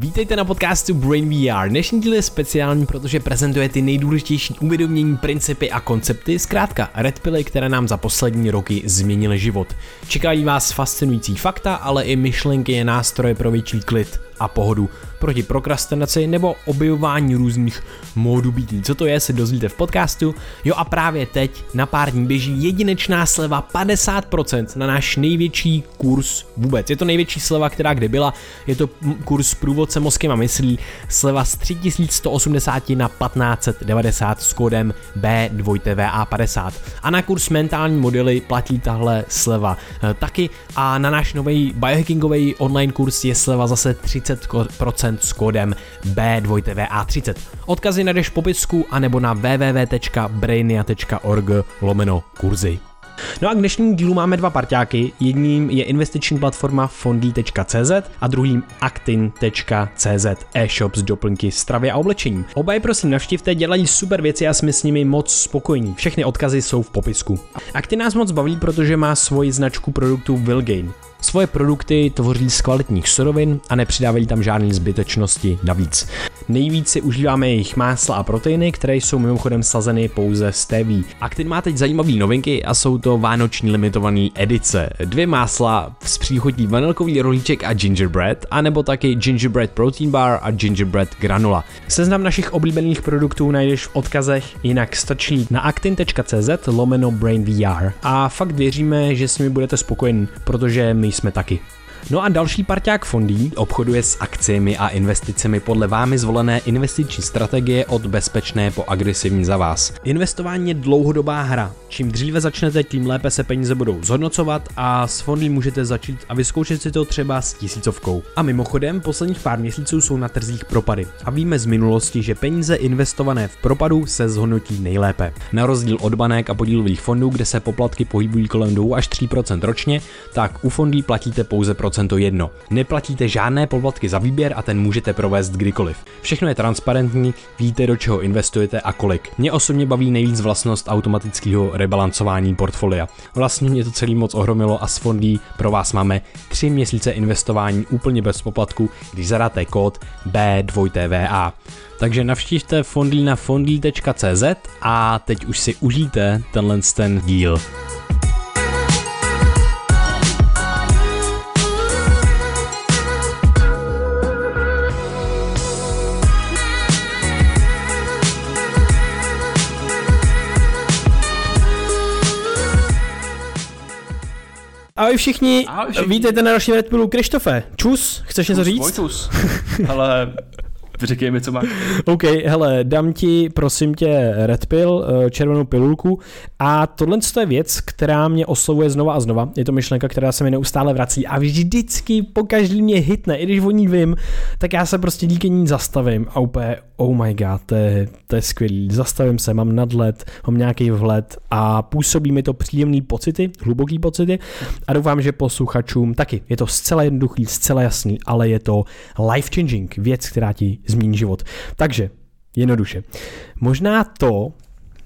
Vítejte na podcastu Brain VR. Dnešní díl je speciální, protože prezentuje ty nejdůležitější uvědomění, principy a koncepty, zkrátka red pily, které nám za poslední roky změnily život. Čekají vás fascinující fakta, ale i myšlenky a nástroje pro větší klid a pohodu proti prokrastinaci nebo objevování různých módů bytí. Co to je, se dozvíte v podcastu. Jo a právě teď na pár dní běží jedinečná sleva 50% na náš největší kurz vůbec. Je to největší sleva, která kdy byla. Je to kurz průvodce mozkem a myslí. Sleva z 3180 na 1590 s kódem B2TVA50. A na kurz mentální modely platí tahle sleva e, taky. A na náš nový biohackingový online kurz je sleva zase 30% 10% s kódem B2TVA30. Odkazy najdeš v popisku anebo na www.brainia.org lomeno kurzy. No a k dnešnímu dílu máme dva parťáky. Jedním je investiční platforma fondy.cz a druhým actin.cz e-shop s doplňky stravy a oblečení. Oba je prosím navštivte, dělají super věci a jsme s nimi moc spokojení. Všechny odkazy jsou v popisku. Actin nás moc baví, protože má svoji značku produktů Vilgain. Svoje produkty tvoří z kvalitních surovin a nepřidávají tam žádné zbytečnosti navíc. Nejvíc si užíváme jejich másla a proteiny, které jsou mimochodem sazeny pouze z TV. Actin má teď zajímavé novinky a jsou to vánoční limitované edice. Dvě másla s příchodí vanilkový rolíček a gingerbread, anebo taky gingerbread protein bar a gingerbread granula. Seznam našich oblíbených produktů najdeš v odkazech, jinak stačí na actin.cz lomeno brain VR. A fakt věříme, že s nimi budete spokojení, protože my jsme taky. No a další parťák fondí obchoduje s akciemi a investicemi podle vámi zvolené investiční strategie od bezpečné po agresivní za vás. Investování je dlouhodobá hra. Čím dříve začnete, tím lépe se peníze budou zhodnocovat a s fondy můžete začít a vyzkoušet si to třeba s tisícovkou. A mimochodem, posledních pár měsíců jsou na trzích propady a víme z minulosti, že peníze investované v propadu se zhodnotí nejlépe. Na rozdíl od banek a podílových fondů, kde se poplatky pohybují kolem 2 až 3% ročně, tak u fondů platíte pouze procento jedno. Neplatíte žádné poplatky za výběr a ten můžete provést kdykoliv. Všechno je transparentní, víte do čeho investujete a kolik. Mě osobně baví nejvíc vlastnost automatického rebalancování portfolia. Vlastně mě to celý moc ohromilo a s fondí pro vás máme 3 měsíce investování úplně bez poplatku, když zadáte kód B2TVA. Takže navštívte fondí na fondí.cz a teď už si užijte tenhle ten díl. Ahoj všichni, Ahoj všichni. vítejte na dalším Red Bullu. Krištofe, čus, chceš čus, něco říct? Vojtus, ale Řekej mi, co má. OK, hele, dám ti, prosím tě, Red Pill, eh, červenou pilulku a tohle je věc, která mě oslovuje znova a znova. Je to myšlenka, která se mi neustále vrací a vždycky po každý mě hitne, i když o ní vím, tak já se prostě díky ní zastavím a úplně, oh my god, to je, to je skvělý. Zastavím se, mám nadhled, mám nějaký vhled a působí mi to příjemný pocity, hluboký pocity a doufám, že posluchačům taky. Je to zcela jednoduchý, zcela jasný, ale je to life changing věc, která ti změní život. Takže, jednoduše. Možná to,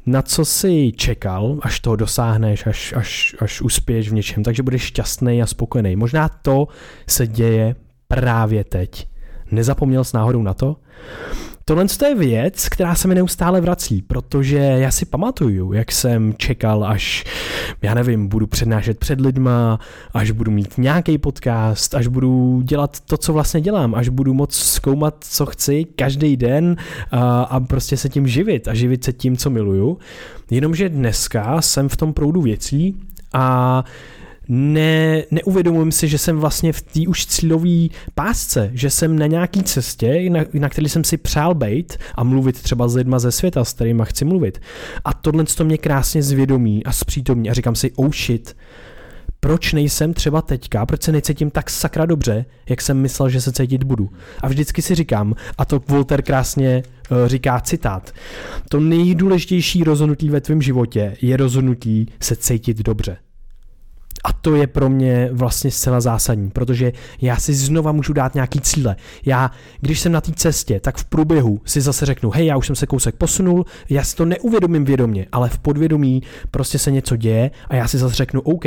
na co jsi čekal, až to dosáhneš, až, až, až uspěješ v něčem, takže budeš šťastný a spokojený. Možná to se děje právě teď. Nezapomněl jsi náhodou na to? Tohle je věc, která se mi neustále vrací, protože já si pamatuju, jak jsem čekal, až, já nevím, budu přednášet před lidma, až budu mít nějaký podcast, až budu dělat to, co vlastně dělám, až budu moc zkoumat, co chci každý den a, a prostě se tím živit a živit se tím, co miluju. Jenomže dneska jsem v tom proudu věcí a ne, neuvědomuji si, že jsem vlastně v té už cílové pásce, že jsem na nějaký cestě, na, na který jsem si přál být a mluvit třeba s lidma ze světa, s kterými chci mluvit. A tohle to mě krásně zvědomí a zpřítomní a říkám si, oh shit, proč nejsem třeba teďka, proč se necítím tak sakra dobře, jak jsem myslel, že se cítit budu. A vždycky si říkám, a to Volter krásně uh, říká citát, to nejdůležitější rozhodnutí ve tvém životě je rozhodnutí se cítit dobře. A to je pro mě vlastně zcela zásadní, protože já si znova můžu dát nějaký cíle. Já, když jsem na té cestě, tak v průběhu si zase řeknu, hej, já už jsem se kousek posunul, já si to neuvědomím vědomě, ale v podvědomí prostě se něco děje a já si zase řeknu, OK,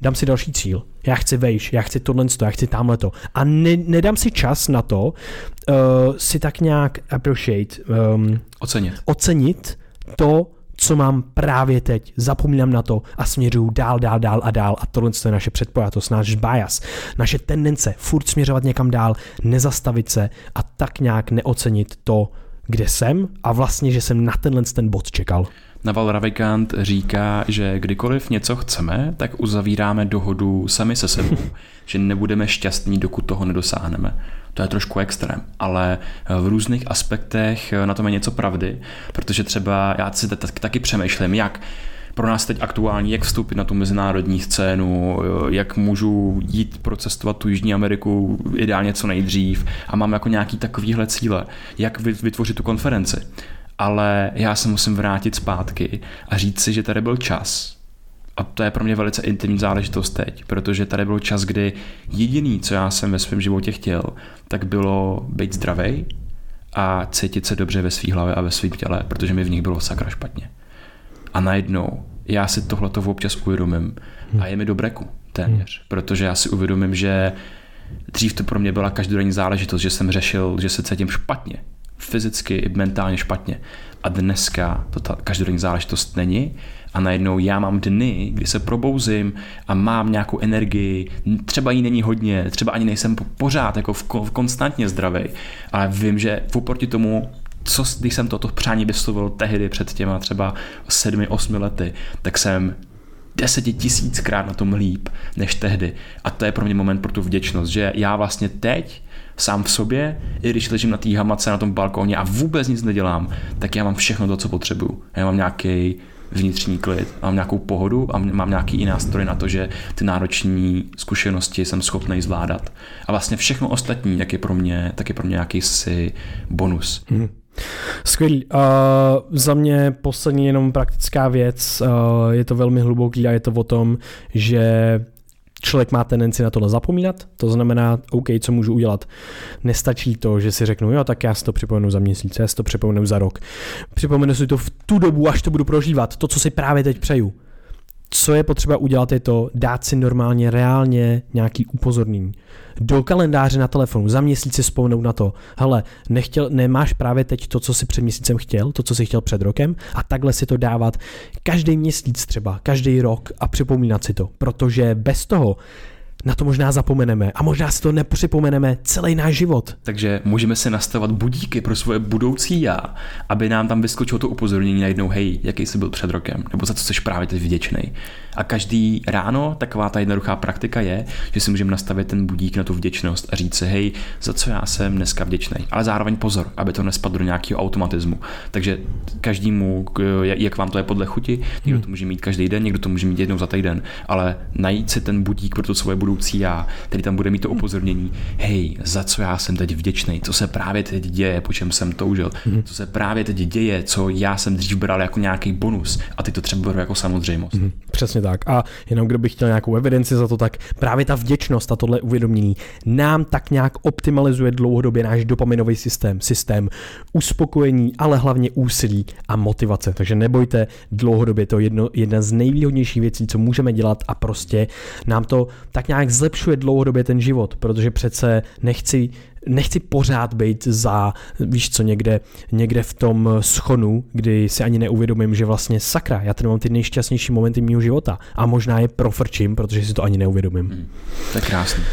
dám si další cíl. Já chci vejš, já chci tohle, já chci tamhle to. A ne, nedám si čas na to uh, si tak nějak appreciate, um, Ocenit. ocenit to, co mám právě teď, zapomínám na to a směřuju dál, dál, dál a dál a tohle je naše předpojatost, náš bias, naše tendence furt směřovat někam dál, nezastavit se a tak nějak neocenit to, kde jsem a vlastně, že jsem na tenhle ten bod čekal. Naval Ravikant říká, že kdykoliv něco chceme, tak uzavíráme dohodu sami se sebou, že nebudeme šťastní, dokud toho nedosáhneme. To je trošku extrém, ale v různých aspektech na tom je něco pravdy, protože třeba já si taky přemýšlím, jak pro nás teď aktuální, jak vstoupit na tu mezinárodní scénu, jak můžu jít procestovat tu Jižní Ameriku ideálně co nejdřív a mám jako nějaký takovýhle cíle, jak vytvořit tu konferenci. Ale já se musím vrátit zpátky a říct si, že tady byl čas, a to je pro mě velice intimní záležitost teď, protože tady byl čas, kdy jediný, co já jsem ve svém životě chtěl, tak bylo být zdravý a cítit se dobře ve své hlavě a ve svém těle, protože mi v nich bylo sakra špatně. A najednou já si tohle to občas uvědomím a je mi do breku téměř, protože já si uvědomím, že dřív to pro mě byla každodenní záležitost, že jsem řešil, že se cítím špatně, fyzicky i mentálně špatně. A dneska to ta každodenní záležitost není a najednou já mám dny, kdy se probouzím a mám nějakou energii, třeba jí není hodně, třeba ani nejsem pořád jako v, v konstantně zdravý, ale vím, že oproti tomu co, když jsem toto přání vyslovil tehdy před těma třeba sedmi, osmi lety, tak jsem deseti tisíckrát na tom líp než tehdy. A to je pro mě moment pro tu vděčnost, že já vlastně teď sám v sobě, i když ležím na té hamace na tom balkóně a vůbec nic nedělám, tak já mám všechno to, co potřebuju. Já mám nějaký vnitřní klid, mám nějakou pohodu a mám nějaký i nástroj na to, že ty náročné zkušenosti jsem schopný zvládat. A vlastně všechno ostatní, tak je pro mě, tak je pro mě jakýsi bonus. Hmm. Skvělý. Uh, za mě poslední jenom praktická věc. Uh, je to velmi hluboký a je to o tom, že člověk má tendenci na tohle zapomínat, to znamená, OK, co můžu udělat. Nestačí to, že si řeknu, jo, tak já si to připomenu za měsíc, já si to připomenu za rok. Připomenu si to v tu dobu, až to budu prožívat, to, co si právě teď přeju co je potřeba udělat, je to dát si normálně, reálně nějaký upozornění. Do kalendáře na telefonu, za měsíc si vzpomenout na to, hele, nechtěl, nemáš právě teď to, co si před měsícem chtěl, to, co si chtěl před rokem a takhle si to dávat každý měsíc třeba, každý rok a připomínat si to, protože bez toho na to možná zapomeneme a možná si to nepřipomeneme celý náš život. Takže můžeme si nastavovat budíky pro svoje budoucí já, aby nám tam vyskočilo to upozornění najednou, hej, jaký jsi byl před rokem, nebo za co jsi právě teď vděčný. A každý ráno taková ta jednoduchá praktika je, že si můžeme nastavit ten budík na tu vděčnost a říct si, hej, za co já jsem dneska vděčný. Ale zároveň pozor, aby to nespadlo do nějakého automatismu. Takže každému, jak vám to je podle chuti, někdo to může mít každý den, někdo to může mít jednou za týden, ale najít si ten budík pro to svoje budoucí já, který tam bude mít to upozornění, hej, za co já jsem teď vděčný, co se právě teď děje, po čem jsem toužil, mm-hmm. co se právě teď děje, co já jsem dřív bral jako nějaký bonus a ty to třeba beru jako samozřejmost. Mm-hmm. Přesně tak. A jenom kdo by chtěl nějakou evidenci za to, tak právě ta vděčnost a tohle uvědomění nám tak nějak optimalizuje dlouhodobě náš dopaminový systém, systém uspokojení, ale hlavně úsilí a motivace. Takže nebojte, dlouhodobě to je jedno, jedna z nejvýhodnějších věcí, co můžeme dělat a prostě nám to tak nějak zlepšuje dlouhodobě ten život, protože přece nechci nechci pořád být za, víš co, někde, někde v tom schonu, kdy si ani neuvědomím, že vlastně sakra, já tady mám ty nejšťastnější momenty mého života a možná je profrčím, protože si to ani neuvědomím. Hmm, to je krásný.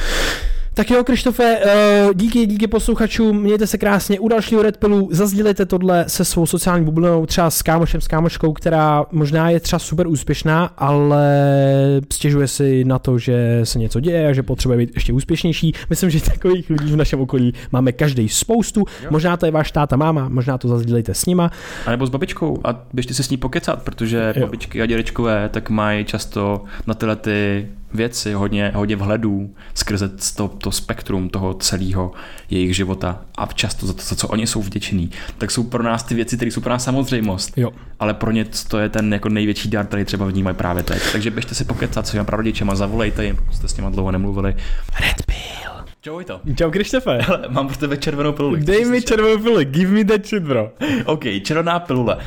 Tak jo, Krištofe, eh, díky, díky posluchačům, mějte se krásně u dalšího Red Pillu, zazdílejte tohle se svou sociální bublinou, třeba s kámošem, s kámoškou, která možná je třeba super úspěšná, ale stěžuje si na to, že se něco děje a že potřebuje být ještě úspěšnější. Myslím, že takových lidí v našem okolí máme každý spoustu, jo. možná to je váš táta, máma, možná to zazdílejte s nima. A nebo s babičkou a běžte se s ní pokecat, protože jo. babičky a dědečkové tak mají často na tyhle ty věci, hodně, hodně vhledů skrze to, to spektrum toho celého jejich života a často za to, za co oni jsou vděční, tak jsou pro nás ty věci, které jsou pro nás samozřejmost. Jo. Ale pro ně to je ten jako největší dar, který třeba vnímají právě teď. Takže běžte si pokecat s těma prarodičema, zavolejte jim, pokud jste s těma dlouho nemluvili. Red Pill. Čau to. Čau Krištofe. Ale mám pro tebe červenou piluli. Dej mi červenou piluli, give me that shit, bro. OK, červená pilule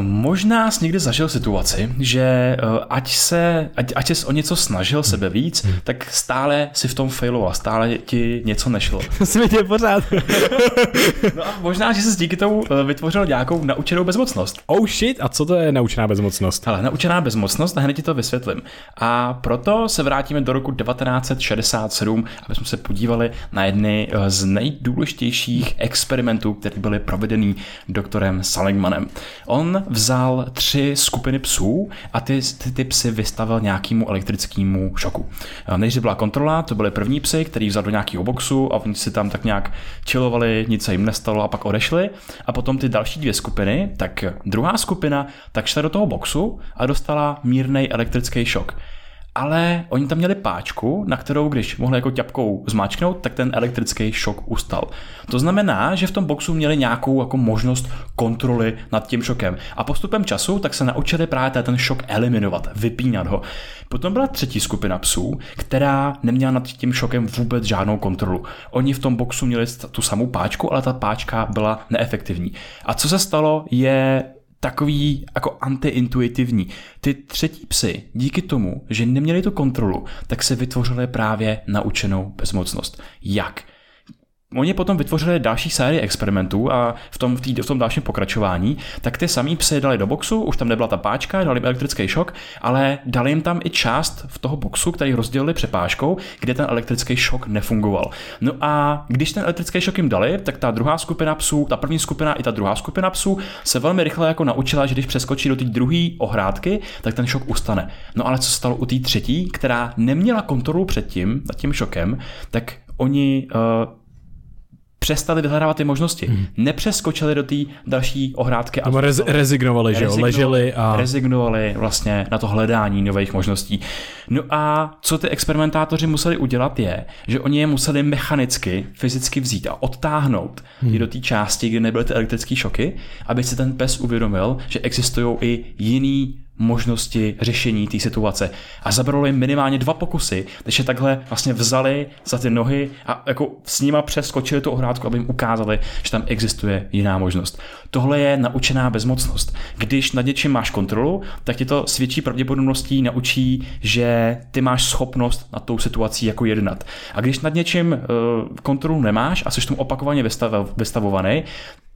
možná jsi někdy zažil situaci, že eh, ať se, ať, ať jsi o něco snažil sebe víc, hmm. tak stále si v tom failoval, stále ti něco nešlo. To se mi pořád. no a možná, že jsi díky tomu eh, vytvořil nějakou naučenou bezmocnost. Oh shit, a co to je naučená bezmocnost? Ale naučená bezmocnost, a hned ti to vysvětlím. A proto se vrátíme do roku 1967, aby jsme se podívali na jedny z nejdůležitějších experimentů, které byly provedeny doktorem Saligmanem. On on vzal tři skupiny psů a ty, ty, ty psy vystavil nějakému elektrickému šoku. Nejdřív byla kontrola, to byly první psy, který vzal do nějakého boxu a oni si tam tak nějak čilovali, nic se jim nestalo a pak odešli. A potom ty další dvě skupiny, tak druhá skupina, tak šla do toho boxu a dostala mírný elektrický šok ale oni tam měli páčku, na kterou, když mohli jako ťapkou zmáčknout, tak ten elektrický šok ustal. To znamená, že v tom boxu měli nějakou jako možnost kontroly nad tím šokem. A postupem času tak se naučili právě ten šok eliminovat, vypínat ho. Potom byla třetí skupina psů, která neměla nad tím šokem vůbec žádnou kontrolu. Oni v tom boxu měli tu samou páčku, ale ta páčka byla neefektivní. A co se stalo, je takový jako antiintuitivní. Ty třetí psy, díky tomu, že neměli tu kontrolu, tak se vytvořili právě naučenou bezmocnost. Jak? Oni potom vytvořili další sérii experimentů a v tom, v, tý, v tom dalším pokračování, tak ty samý psy dali do boxu, už tam nebyla ta páčka, dali jim elektrický šok, ale dali jim tam i část v toho boxu, který rozdělili přepážkou, kde ten elektrický šok nefungoval. No a když ten elektrický šok jim dali, tak ta druhá skupina psů, ta první skupina i ta druhá skupina psů se velmi rychle jako naučila, že když přeskočí do té druhé ohrádky, tak ten šok ustane. No ale co stalo u té třetí, která neměla kontrolu před tím, nad tím šokem, tak oni uh, přestali vyhledávat ty možnosti. Hmm. Nepřeskočili do té další ohrádky. A rez, rezignovali, že jo? Leželi a... Rezignovali vlastně na to hledání nových možností. No a co ty experimentátoři museli udělat je, že oni je museli mechanicky, fyzicky vzít a odtáhnout hmm. do té části, kde nebyly ty elektrické šoky, aby si ten pes uvědomil, že existují i jiný možnosti řešení té situace. A zabralo jim minimálně dva pokusy, je takhle vlastně vzali za ty nohy a jako s nima přeskočili tu ohrádku, aby jim ukázali, že tam existuje jiná možnost. Tohle je naučená bezmocnost. Když nad něčím máš kontrolu, tak ti to s větší pravděpodobností naučí, že ty máš schopnost na tou situací jako jednat. A když nad něčím uh, kontrolu nemáš a jsi tomu opakovaně vystavovaný,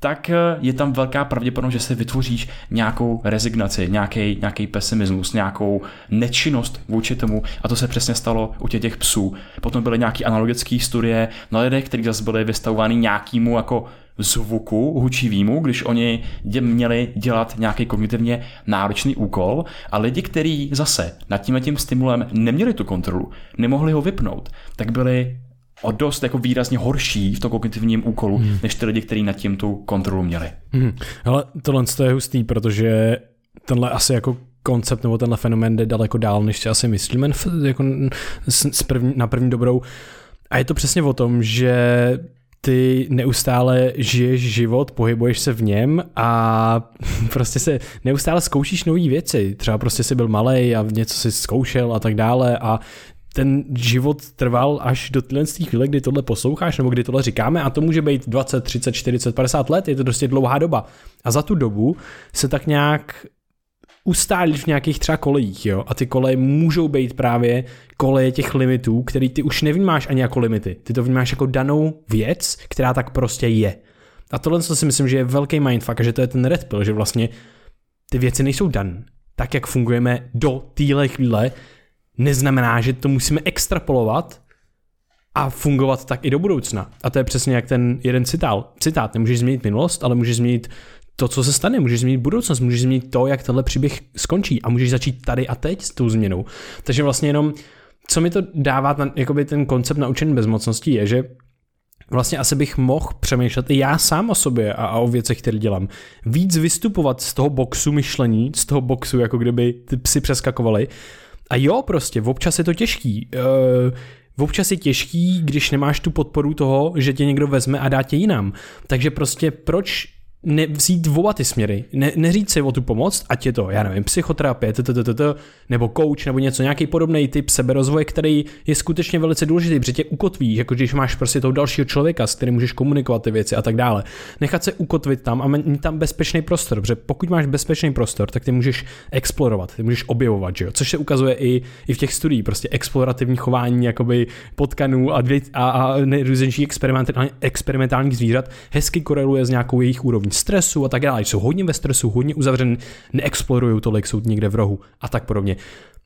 tak eh, je tam velká pravděpodobnost, že si vytvoříš nějakou rezignaci, nějaký, nějaký pesimismus, nějakou nečinnost vůči tomu a to se přesně stalo u těch, těch psů. Potom byly nějaké analogické studie na lidech, kteří zase byli vystavovány nějakému jako zvuku hučivýmu, když oni měli dělat nějaký kognitivně náročný úkol a lidi, kteří zase nad tím tím stimulem neměli tu kontrolu, nemohli ho vypnout, tak byli o dost jako výrazně horší v tom kognitivním úkolu, hmm. než ty lidi, kteří nad tím tu kontrolu měli. Hmm. Ale tohle je hustý, protože tenhle asi jako koncept nebo tenhle fenomén jde daleko dál, než si asi myslíme jako s první, na první dobrou. A je to přesně o tom, že ty neustále žiješ život, pohybuješ se v něm a prostě se neustále zkoušíš nové věci. Třeba prostě jsi byl malý a něco si zkoušel a tak dále a ten život trval až do téhle chvíle, kdy tohle posloucháš, nebo kdy tohle říkáme, a to může být 20, 30, 40, 50 let, je to prostě dlouhá doba. A za tu dobu se tak nějak ustálíš v nějakých třeba kolejích, jo, a ty koleje můžou být právě koleje těch limitů, který ty už nevnímáš ani jako limity. Ty to vnímáš jako danou věc, která tak prostě je. A tohle si myslím, že je velký mindfuck, a že to je ten red pill, že vlastně ty věci nejsou dan. Tak, jak fungujeme do téhle chvíle, neznamená, že to musíme extrapolovat a fungovat tak i do budoucna. A to je přesně jak ten jeden citál. Citát, nemůžeš změnit minulost, ale můžeš změnit to, co se stane, můžeš změnit budoucnost, můžeš změnit to, jak tenhle příběh skončí a můžeš začít tady a teď s tou změnou. Takže vlastně jenom, co mi to dává, jakoby ten koncept naučený bezmocností je, že vlastně asi bych mohl přemýšlet i já sám o sobě a, a o věcech, které dělám. Víc vystupovat z toho boxu myšlení, z toho boxu, jako kdyby ty psy přeskakovali a jo, prostě, občas je to těžký. Uh, občas je těžký, když nemáš tu podporu toho, že tě někdo vezme a dá tě jinam. Takže prostě proč ne, vzít v oba ty směry, ne, neříct si o tu pomoc, ať je to, já nevím, psychoterapie, ttt, nebo coach, nebo něco, nějaký podobný typ seberozvoje, který je skutečně velice důležitý, protože tě ukotví, jako když máš prostě toho dalšího člověka, s kterým můžeš komunikovat ty věci a tak dále. Nechat se ukotvit tam a mít tam bezpečný prostor, protože pokud máš bezpečný prostor, tak ty můžeš explorovat, ty můžeš objevovat, že jo? což se ukazuje i, i v těch studiích, prostě explorativní chování jakoby potkanů a, dvě, a, a nejrůznějších experimentálních zvířat hezky koreluje s nějakou jejich úrovní stresu a tak dále. Jsou hodně ve stresu, hodně uzavřený, neexplorují tolik, jsou někde v rohu a tak podobně.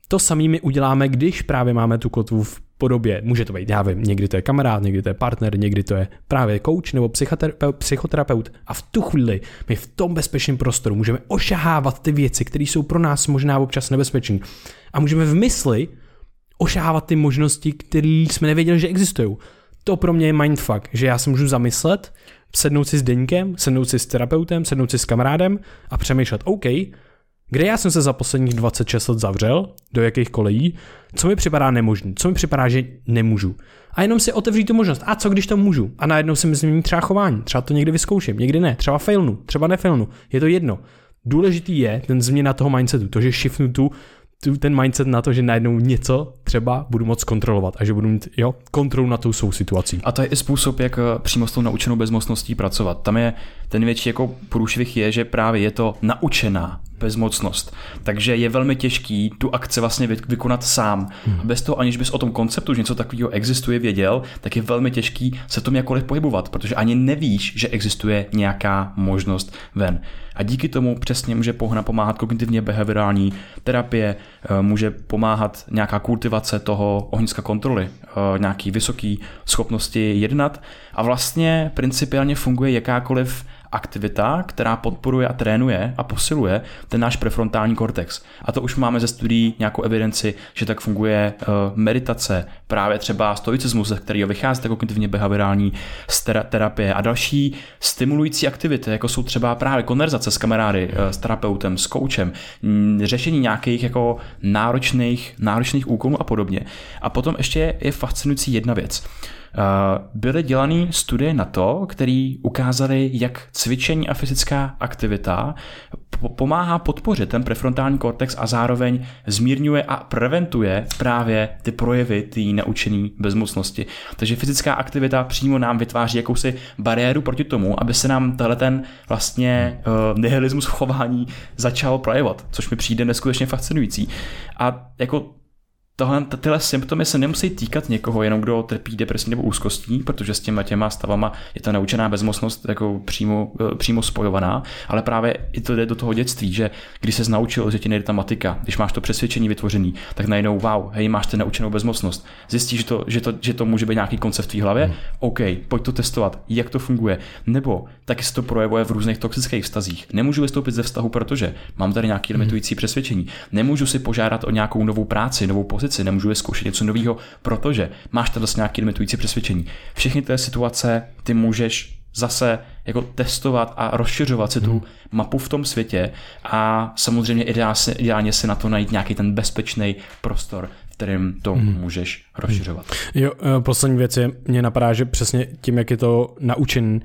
To samý my uděláme, když právě máme tu kotvu v podobě, může to být, já vím, někdy to je kamarád, někdy to je partner, někdy to je právě coach nebo psychoterapeut, psychoterapeut a v tu chvíli my v tom bezpečném prostoru můžeme ošahávat ty věci, které jsou pro nás možná občas nebezpečné a můžeme v mysli ošahávat ty možnosti, které jsme nevěděli, že existují. To pro mě je mindfuck, že já se můžu zamyslet, sednout si s Deňkem, sednout si s terapeutem, sednout si s kamarádem a přemýšlet, OK, kde já jsem se za posledních 26 let zavřel, do jakých kolejí, co mi připadá nemožný, co mi připadá, že nemůžu. A jenom si otevřít tu možnost. A co když to můžu? A najednou si změním třeba chování. Třeba to někdy vyzkouším, někdy ne. Třeba failnu, třeba nefailnu. Je to jedno. Důležitý je ten změna toho mindsetu, to, že shiftnu tu tu, ten mindset na to, že najednou něco třeba budu moc kontrolovat a že budu mít jo, kontrolu na tou svou situací. A to je i způsob, jak eh, přímo s tou naučenou bezmocností pracovat. Tam je ten větší jako průšvih je, že právě je to naučená bezmocnost. Takže je velmi těžký tu akci vlastně vykonat sám. Hmm. A bez toho, aniž bys o tom konceptu, že něco takového existuje, věděl, tak je velmi těžký se tom jakkoliv pohybovat, protože ani nevíš, že existuje nějaká možnost ven. A díky tomu přesně může pomáhat kognitivně behaviorální terapie, eh, může pomáhat nějaká kultivace toho ohniska kontroly, eh, nějaký vysoký schopnosti jednat a vlastně principiálně funguje jakákoliv aktivita, která podporuje a trénuje a posiluje ten náš prefrontální kortex. A to už máme ze studií nějakou evidenci, že tak funguje uh, meditace, právě třeba stoicismus, ze kterého vychází ta kognitivně behaviorální terapie a další stimulující aktivity, jako jsou třeba právě konverzace s kamarády, uh, s terapeutem, s koučem, řešení nějakých jako náročných, náročných úkolů a podobně. A potom ještě je fascinující jedna věc. Eh, byly dělané studie na to, které ukázaly, jak cvičení a fyzická aktivita pomáhá podpořit ten prefrontální kortex a zároveň zmírňuje a preventuje právě ty projevy té naučené bezmocnosti. Takže fyzická aktivita přímo nám vytváří jakousi bariéru proti tomu, aby se nám tenhle ten vlastně uh, nihilismus chování začal projevovat, což mi přijde neskutečně fascinující. A jako tohle, tyhle symptomy se nemusí týkat někoho, jenom kdo trpí depresí nebo úzkostí, protože s těma těma stavama je ta naučená bezmocnost jako přímo, eh, přímo spojovaná, ale právě i to jde do toho dětství, že když se naučil, že ti nejde ta matika, když máš to přesvědčení vytvořený, tak najednou wow, hej, máš ten naučenou bezmocnost. Zjistíš, že to, že to, že to může být nějaký koncept v tvý hlavě, hmm. OK, pojď to testovat, jak to funguje. Nebo taky se to projevuje v různých toxických vztazích. Nemůžu vystoupit ze vztahu, protože mám tady nějaký hmm. limitující přesvědčení. Nemůžu si požádat o nějakou novou práci, novou pozici pozici, nemůžu zkoušet něco nového, protože máš tady vlastně nějaké limitující přesvědčení. Všechny ty situace ty můžeš zase jako testovat a rozšiřovat si tu hmm. mapu v tom světě a samozřejmě ideálně, ideálně si na to najít nějaký ten bezpečný prostor, v kterým to hmm. můžeš rozšiřovat. Jo, eh, poslední věc je, mě napadá, že přesně tím, jak je to naučen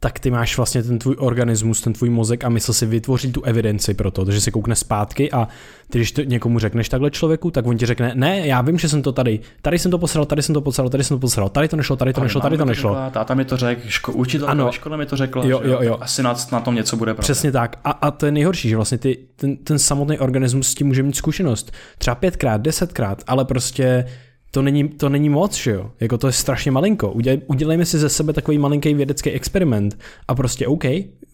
tak ty máš vlastně ten tvůj organismus, ten tvůj mozek a mysl si vytvoří tu evidenci pro to, takže si koukne zpátky a ty, když to někomu řekneš takhle člověku, tak on ti řekne, ne, já vím, že jsem to tady, tady jsem to posral, tady jsem to posral, tady jsem to posral, tady to nešlo, tady to nešlo, tady to nešlo. Táta mi to řekl, ško, učitel ano. škola mi to řekla, jo, jo, jo. asi na, na tom něco bude pravda. Přesně tak. A, a to je nejhorší, že vlastně ty, ten, ten samotný organismus s tím může mít zkušenost. Třeba pětkrát, desetkrát, ale prostě to není, to není moc, že jo? Jako to je strašně malinko. Udělej, udělejme si ze sebe takový malinký vědecký experiment a prostě OK,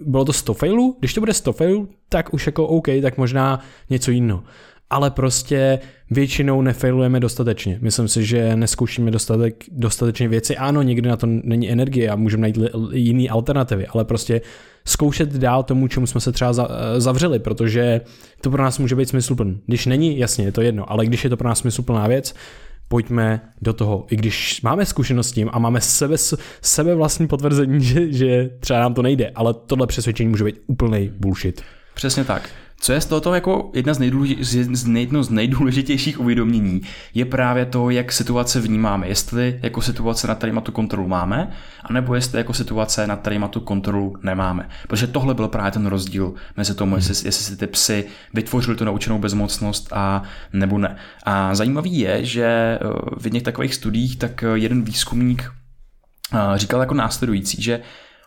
bylo to 100 failů, když to bude 100 failů, tak už jako OK, tak možná něco jiného. Ale prostě většinou nefailujeme dostatečně. Myslím si, že neskoušíme dostatek, dostatečně věci. Ano, někdy na to není energie a můžeme najít jiné alternativy, ale prostě zkoušet dál tomu, čemu jsme se třeba zavřeli, protože to pro nás může být smysluplný. Když není, jasně, je to jedno, ale když je to pro nás smysluplná věc, pojďme do toho, i když máme zkušenost s tím a máme sebe, sebe vlastní potvrzení, že, že třeba nám to nejde, ale tohle přesvědčení může být úplný bullshit. Přesně tak. Co je z tohoto jako jedna z, jedno z nejdůležitějších uvědomění, je právě to, jak situace vnímáme. Jestli jako situace, nad kterýma tu kontrolu máme, anebo jestli jako situace, nad kterýma tu kontrolu nemáme. Protože tohle byl právě ten rozdíl mezi tomu, jestli, jestli si ty psy vytvořili tu naučenou bezmocnost a nebo ne. A zajímavý je, že eh, v jedných takových studiích tak jeden výzkumník eh, říkal jako následující, že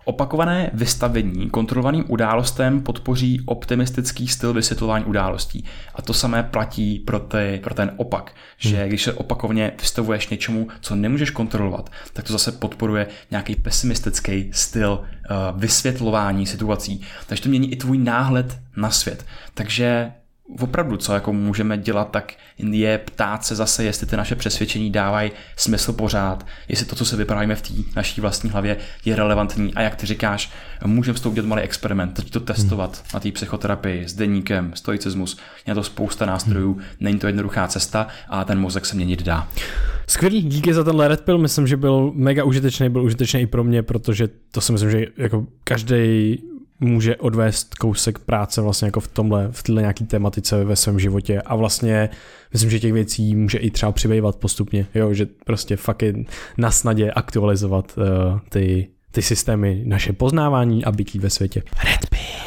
Opakované vystavení kontrolovaným událostem podpoří optimistický styl vysvětlování událostí. A to samé platí pro, ty, pro ten opak, že hmm. když se opakovaně vystavuješ něčemu, co nemůžeš kontrolovat, tak to zase podporuje nějaký pesimistický styl uh, vysvětlování situací. Takže to mění i tvůj náhled na svět. Takže opravdu, co jako můžeme dělat, tak je ptát se zase, jestli ty naše přesvědčení dávají smysl pořád, jestli to, co se vyprávíme v té naší vlastní hlavě, je relevantní a jak ty říkáš, můžeme s tou udělat malý experiment, teď to testovat hmm. na té psychoterapii s deníkem, stoicismus, je to spousta nástrojů, hmm. není to jednoduchá cesta a ten mozek se měnit dá. Skvělý, díky za ten Red Pill, myslím, že byl mega užitečný, byl užitečný i pro mě, protože to si myslím, že jako každý může odvést kousek práce vlastně jako v tomhle, v této nějaký tematice ve svém životě a vlastně myslím, že těch věcí může i třeba přibývat postupně, jo, že prostě fakt je na snadě aktualizovat uh, ty, ty systémy, naše poznávání a bytí ve světě. Red Pill.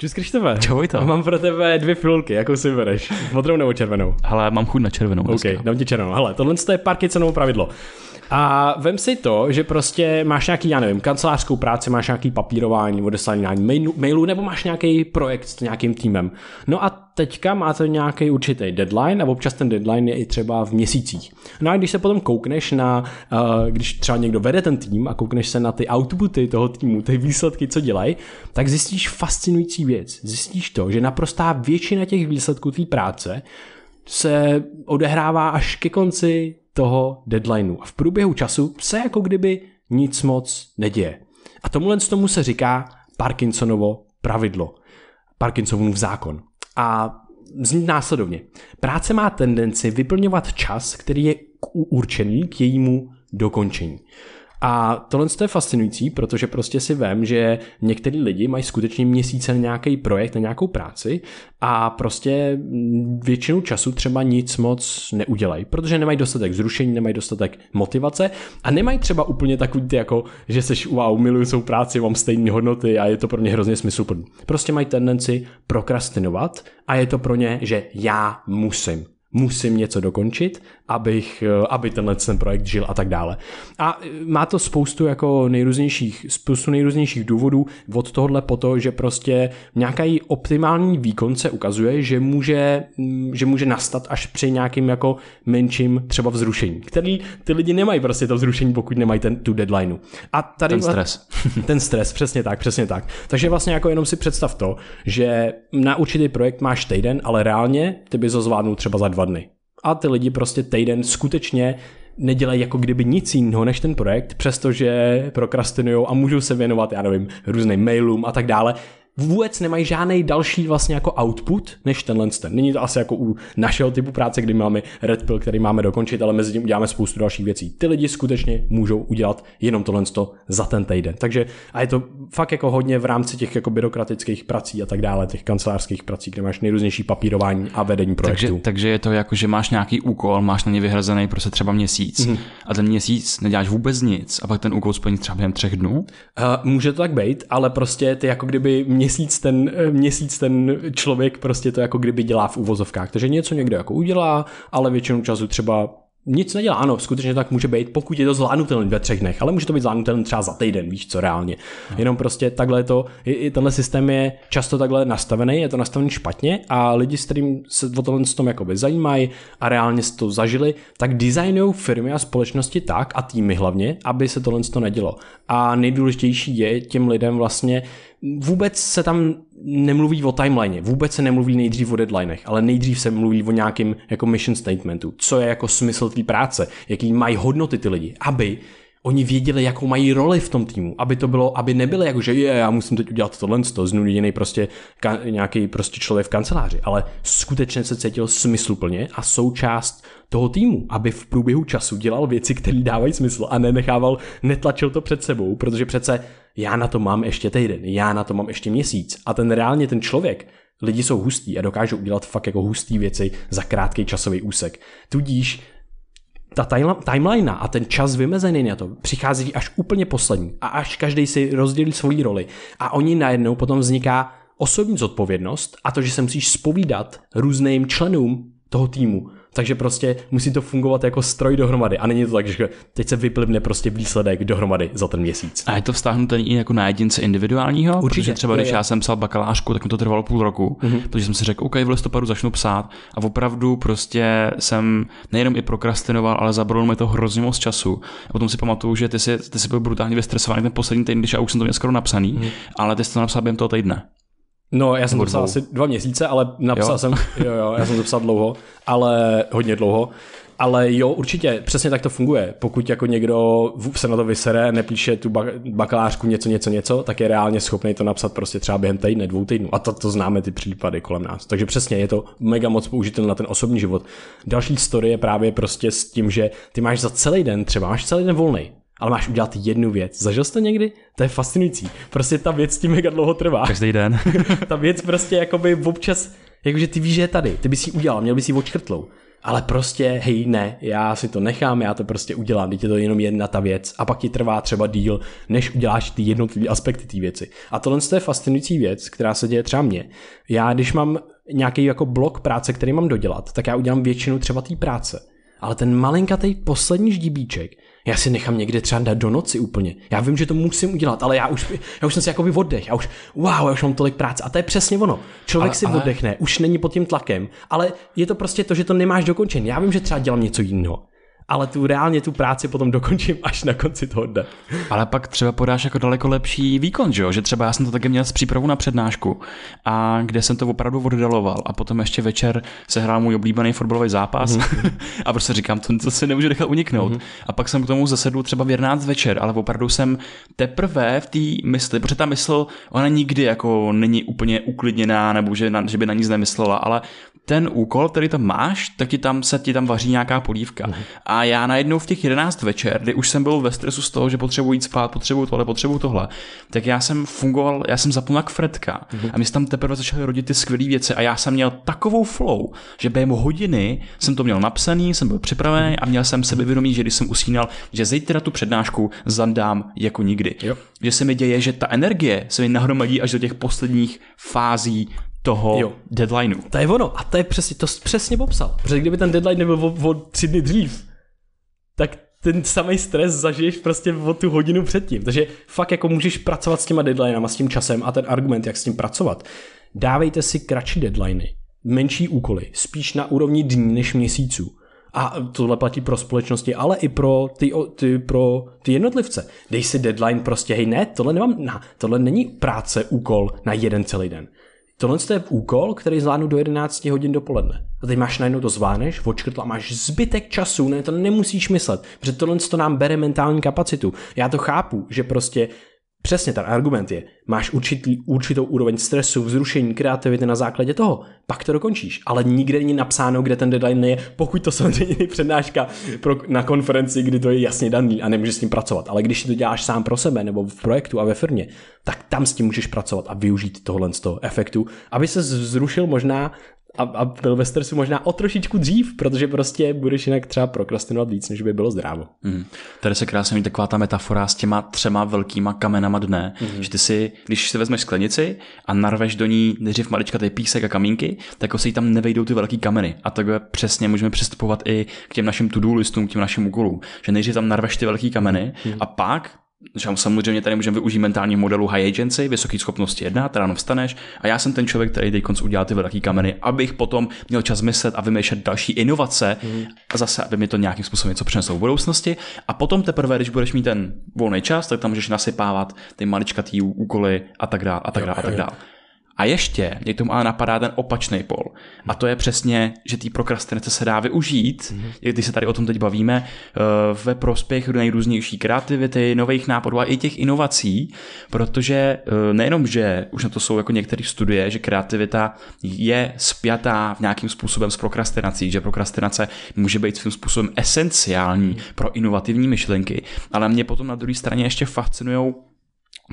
Čus Krištofe. Čau to. Mám pro tebe dvě filulky, jakou si bereš? Modrou nebo červenou? Hele, mám chuť na červenou. OK, dám ti červenou. Hele, tohle je Parkinsonovo pravidlo. A vem si to, že prostě máš nějaký, já nevím, kancelářskou práci, máš nějaký papírování, odeslání mailu, mailů, nebo máš nějaký projekt s nějakým týmem. No a teďka máte nějaký určitý deadline a občas ten deadline je i třeba v měsících. No a když se potom koukneš na, uh, když třeba někdo vede ten tým a koukneš se na ty outputy toho týmu, ty výsledky, co dělají, tak zjistíš fascinující věc. Zjistíš to, že naprostá většina těch výsledků té práce se odehrává až ke konci toho deadlineu. A v průběhu času se jako kdyby nic moc neděje. A tomuhle tomu se říká Parkinsonovo pravidlo. Parkinsonův zákon. A zní následovně. Práce má tendenci vyplňovat čas, který je určený k jejímu dokončení. A tohle je fascinující, protože prostě si vím, že některý lidi mají skutečně měsíce na nějaký projekt, na nějakou práci a prostě většinu času třeba nic moc neudělají, protože nemají dostatek zrušení, nemají dostatek motivace a nemají třeba úplně takový ty jako, že seš wow, miluju svou práci, mám stejné hodnoty a je to pro mě hrozně smysluplný. Prostě mají tendenci prokrastinovat a je to pro ně, že já musím musím něco dokončit, abych, eh, aby tenhle ten projekt žil a tak dále. A eh, má to spoustu jako nejrůznějších, spoustu nejrůznějších důvodů od tohohle po to, že prostě nějaký optimální výkon se ukazuje, že může, mm, že může nastat až při nějakým jako menším třeba vzrušení, který ty lidi nemají prostě to vzrušení, pokud nemají ten, tu deadline. A tady ten stres. ten stres, přesně tak, přesně tak. Takže vlastně jako jenom si představ to, že na určitý projekt máš týden, ale reálně ty bys ho zvládnul třeba za dva dny. A ty lidi prostě týden skutečně nedělají jako kdyby nic jiného než ten projekt, přestože prokrastinují a můžou se věnovat, já nevím, různým mailům a tak dále vůbec nemají žádný další vlastně jako output než tenhle ten. Není to asi jako u našeho typu práce, kdy máme Red Pill, který máme dokončit, ale mezi tím uděláme spoustu dalších věcí. Ty lidi skutečně můžou udělat jenom tohle za ten týden. Takže a je to fakt jako hodně v rámci těch jako byrokratických prací a tak dále, těch kancelářských prací, kde máš nejrůznější papírování a vedení projektu. Takže, takže je to jako, že máš nějaký úkol, máš na ně vyhrazený prostě třeba měsíc mm-hmm. a ten měsíc neděláš vůbec nic a pak ten úkol splní třeba během třech dnů? Uh, může to tak být, ale prostě ty jako kdyby mě měsíc ten, eh, měsíc ten člověk prostě to jako kdyby dělá v uvozovkách. Takže něco někdo jako udělá, ale většinou času třeba nic nedělá, ano, skutečně tak může být, pokud je to zvládnutelné ve třech dnech, ale může to být zvládnutelné třeba za týden, víš co, reálně. No. Jenom prostě takhle to, i, i tenhle systém je často takhle nastavený, je to nastavený špatně a lidi, s kterým se o tohle s tom jakoby zajímají a reálně si to zažili, tak designují firmy a společnosti tak a týmy hlavně, aby se tohle to nedělo. A nejdůležitější je těm lidem vlastně vůbec se tam nemluví o timeline, vůbec se nemluví nejdřív o deadlinech, ale nejdřív se mluví o nějakém jako mission statementu, co je jako smysl té práce, jaký mají hodnoty ty lidi, aby oni věděli, jakou mají roli v tom týmu, aby to bylo, aby nebylo jako, že je, já musím teď udělat tohle, to znuděný prostě ka, nějaký prostě člověk v kanceláři, ale skutečně se cítil smysluplně a součást toho týmu, aby v průběhu času dělal věci, které dávají smysl a nenechával, netlačil to před sebou, protože přece já na to mám ještě týden, já na to mám ještě měsíc a ten reálně ten člověk Lidi jsou hustí a dokážou udělat fakt jako hustý věci za krátký časový úsek. Tudíž ta timeline a ten čas vymezený na to přichází až úplně poslední a až každý si rozdělí svoji roli a oni najednou potom vzniká osobní zodpovědnost a to, že se musíš spovídat různým členům toho týmu. Takže prostě musí to fungovat jako stroj dohromady a není to tak, že teď se vyplivne prostě výsledek dohromady za ten měsíc. A je to vztáhnuté i jako na jedince individuálního? Určitě. Protože třeba, je, když je. já jsem psal bakalářku, tak mi to trvalo půl roku, mm-hmm. protože jsem si řekl, OK, v listopadu začnu psát a opravdu prostě jsem nejenom i prokrastinoval, ale zabralo mi to hrozně moc času. A potom si pamatuju, že ty jsi, ty jsi byl brutálně vystresovaný ten poslední týden, když já už jsem to měl skoro napsaný, mm-hmm. ale ty jsi to napsal během toho týdne. No, já jsem to psal asi dva měsíce, ale napsal jo? jsem, jo, jo, já jsem to psal dlouho, ale hodně dlouho. Ale jo, určitě, přesně tak to funguje. Pokud jako někdo se na to vysere, nepíše tu bakalářku něco, něco, něco, tak je reálně schopný to napsat prostě třeba během týdne, dvou týdnů. A to, to známe ty případy kolem nás. Takže přesně je to mega moc použitelné na ten osobní život. Další story je právě prostě s tím, že ty máš za celý den, třeba máš celý den volný, ale máš udělat jednu věc. Zažil jsi to někdy? To je fascinující. Prostě ta věc tím mega dlouho trvá. Každý den. ta věc prostě jakoby občas, jakože ty víš, že je tady, ty bys ji udělal, měl bys ji očkrtlou. Ale prostě, hej, ne, já si to nechám, já to prostě udělám, teď je to jenom jedna ta věc a pak ti trvá třeba díl, než uděláš ty jednotlivé aspekty té věci. A tohle je fascinující věc, která se děje třeba mně. Já, když mám nějaký jako blok práce, který mám dodělat, tak já udělám většinu třeba té práce. Ale ten malinkatý poslední ždíbíček, já si nechám někde třeba dát do noci úplně. Já vím, že to musím udělat, ale já už, já už jsem si jakoby oddech. Já už, wow, já už mám tolik práce. A to je přesně ono. Člověk ale, si ale... oddechne, už není pod tím tlakem, ale je to prostě to, že to nemáš dokončen. Já vím, že třeba dělám něco jiného ale tu reálně tu práci potom dokončím až na konci toho dne. Ale pak třeba podáš jako daleko lepší výkon, že jo? Že třeba já jsem to také měl s přípravou na přednášku a kde jsem to opravdu oddaloval a potom ještě večer se hrál můj oblíbený fotbalový zápas mm-hmm. a prostě říkám, to, to si nemůžu nechat uniknout. Mm-hmm. A pak jsem k tomu zasedl třeba v 11 večer, ale opravdu jsem teprve v té mysli, protože ta mysl, ona nikdy jako není úplně uklidněná nebo že, na, že by na nic nemyslela, ale ten úkol, který tam máš, tak ti tam se ti tam vaří nějaká polívka. Mm-hmm. A já najednou v těch 11 večer, kdy už jsem byl ve stresu z toho, že potřebuji jít spát, potřebuji tohle, potřebuji tohle, tak já jsem fungoval, já jsem zapnul jak Fredka. Mm-hmm. A mi tam teprve začaly rodit ty skvělé věci a já jsem měl takovou flow, že během hodiny jsem to měl napsaný, jsem byl připravený a měl jsem sebevědomí, že když jsem usínal, že zítra tu přednášku zadám jako nikdy. Jo. Že se mi děje, že ta energie se mi nahromadí až do těch posledních fází toho jo. deadlineu. To je ono. A to je přesně, to přesně popsal. Protože kdyby ten deadline nebyl o, o tři dny dřív, tak ten samý stres zažiješ prostě o tu hodinu předtím. Takže fakt jako můžeš pracovat s těma deadlinama, s tím časem a ten argument, jak s tím pracovat. Dávejte si kratší deadliny, menší úkoly, spíš na úrovni dní než měsíců. A tohle platí pro společnosti, ale i pro ty, ty, pro ty jednotlivce. Dej si deadline prostě, hej ne, tohle nemám, na, tohle není práce, úkol na jeden celý den. Tohle je úkol, který zvládnu do 11 hodin dopoledne. A teď máš najednou to zvládneš, očkrtla, máš zbytek času, ne, to nemusíš myslet, protože tohle to nám bere mentální kapacitu. Já to chápu, že prostě Přesně ten argument je, máš určitý, určitou úroveň stresu, vzrušení, kreativity na základě toho, pak to dokončíš, ale nikde není napsáno, kde ten deadline je, pokud to samozřejmě není přednáška pro, na konferenci, kdy to je jasně daný a nemůžeš s tím pracovat. Ale když to děláš sám pro sebe nebo v projektu a ve firmě, tak tam s tím můžeš pracovat a využít tohle z toho efektu, aby se zrušil možná a, a byl ve stresu možná o trošičku dřív, protože prostě budeš jinak třeba prokrastinovat víc, než by bylo zdrávo. Mm. Tady se krásně ví taková ta metafora s těma třema velkýma kamenama dne, mm. že ty si, když si vezmeš sklenici a narveš do ní nejdřív maličkatý písek a kamínky, tak se jí tam nevejdou ty velký kameny. A takhle přesně můžeme přistupovat i k těm našim to-do listům, k těm našim úkolům. Že nejdřív tam narveš ty velký kameny mm. a pak že samozřejmě tady můžeme využít mentální modelu high agency, vysoké schopnosti jedna, ráno vstaneš a já jsem ten člověk, který teď konc udělal ty velké kamery, abych potom měl čas myslet a vymýšlet další inovace mm. a zase, aby mi to nějakým způsobem něco přineslo v budoucnosti. A potom teprve, když budeš mít ten volný čas, tak tam můžeš nasypávat ty maličkatý úkoly a tak dále a tak dále a tak dále. A ještě mě k tomu ale napadá ten opačný pol. A to je přesně, že té prokrastinace se dá využít, mm-hmm. když se tady o tom teď bavíme, eh, ve prospěch nejrůznější kreativity, nových nápadů a i těch inovací, protože eh, nejenom, že už na to jsou jako některé studie, že kreativita je spjatá v nějakým způsobem s prokrastinací, že prokrastinace může být svým způsobem esenciální pro inovativní myšlenky, ale mě potom na druhé straně ještě fascinují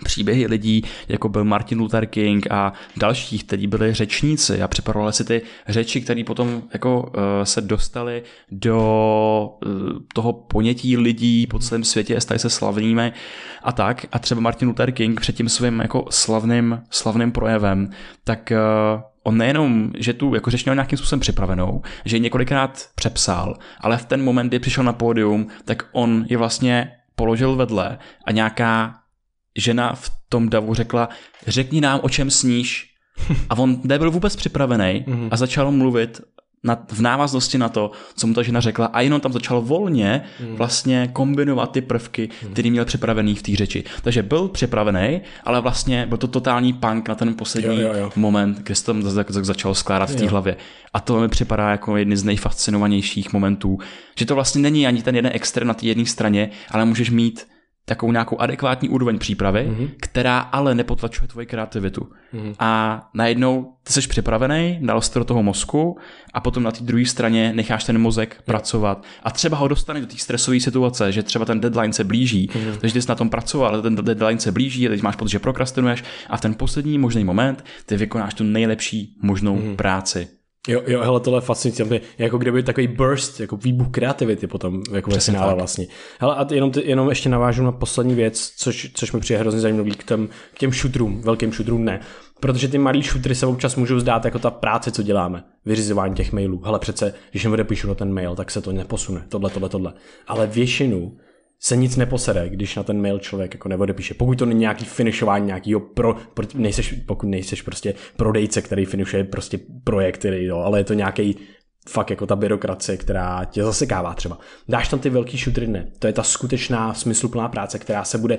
příběhy lidí, jako byl Martin Luther King a dalších, kteří byli řečníci a připravovali si ty řeči, které potom jako uh, se dostaly do uh, toho ponětí lidí po celém světě, stali se slavnými a tak. A třeba Martin Luther King před tím svým jako slavným, slavným projevem, tak uh, on nejenom, že tu jako řeč měl nějakým způsobem připravenou, že ji několikrát přepsal, ale v ten moment, kdy přišel na pódium, tak on je vlastně položil vedle a nějaká žena v tom davu řekla, řekni nám, o čem sníš. A on nebyl vůbec připravený mhm. a začal mluvit na, v návaznosti na to, co mu ta žena řekla a jenom tam začal volně mm. vlastně kombinovat ty prvky, mm. který měl připravený v té řeči. Takže byl připravený, ale vlastně byl to totální punk na ten poslední jo, jo, jo. moment, kdy se tam začal skládat v té hlavě. A to mi připadá jako jedny z nejfascinovanějších momentů, že to vlastně není ani ten jeden extrém na té jedné straně, ale můžeš mít takovou nějakou adekvátní úroveň přípravy, mm-hmm. která ale nepotlačuje tvoji kreativitu. Mm-hmm. A najednou ty jsi připravený, dal jsi to do toho mozku a potom na té druhé straně necháš ten mozek mm. pracovat a třeba ho dostaneš do té stresové situace, že třeba ten deadline se blíží, mm-hmm. takže ty jsi na tom pracoval, ale ten deadline se blíží a teď máš pocit, že prokrastinuješ a v ten poslední možný moment ty vykonáš tu nejlepší možnou mm-hmm. práci. Jo, jo, hele, tohle je fascinující. Jako kdyby takový burst, jako výbuch kreativity potom jako ve finále vlastně. Hele, a jenom, jenom ještě navážu na poslední věc, což, což mi přijde hrozně zajímavý k, těm, k těm shooterům, velkým shooterům ne. Protože ty malý shootery se občas můžou zdát jako ta práce, co děláme, vyřizování těch mailů. Hele, přece, když jim odepíšu na ten mail, tak se to neposune, tohle, tohle, tohle. Ale většinu se nic neposede, když na ten mail člověk jako neodepíše. Pokud to není nějaký finišování nějakýho pro, pro nejseš, pokud nejseš prostě prodejce, který finišuje prostě projekty, jo, ale je to nějaký fakt jako ta byrokracie, která tě zasekává třeba. Dáš tam ty velký šutry, ne. To je ta skutečná smysluplná práce, která se bude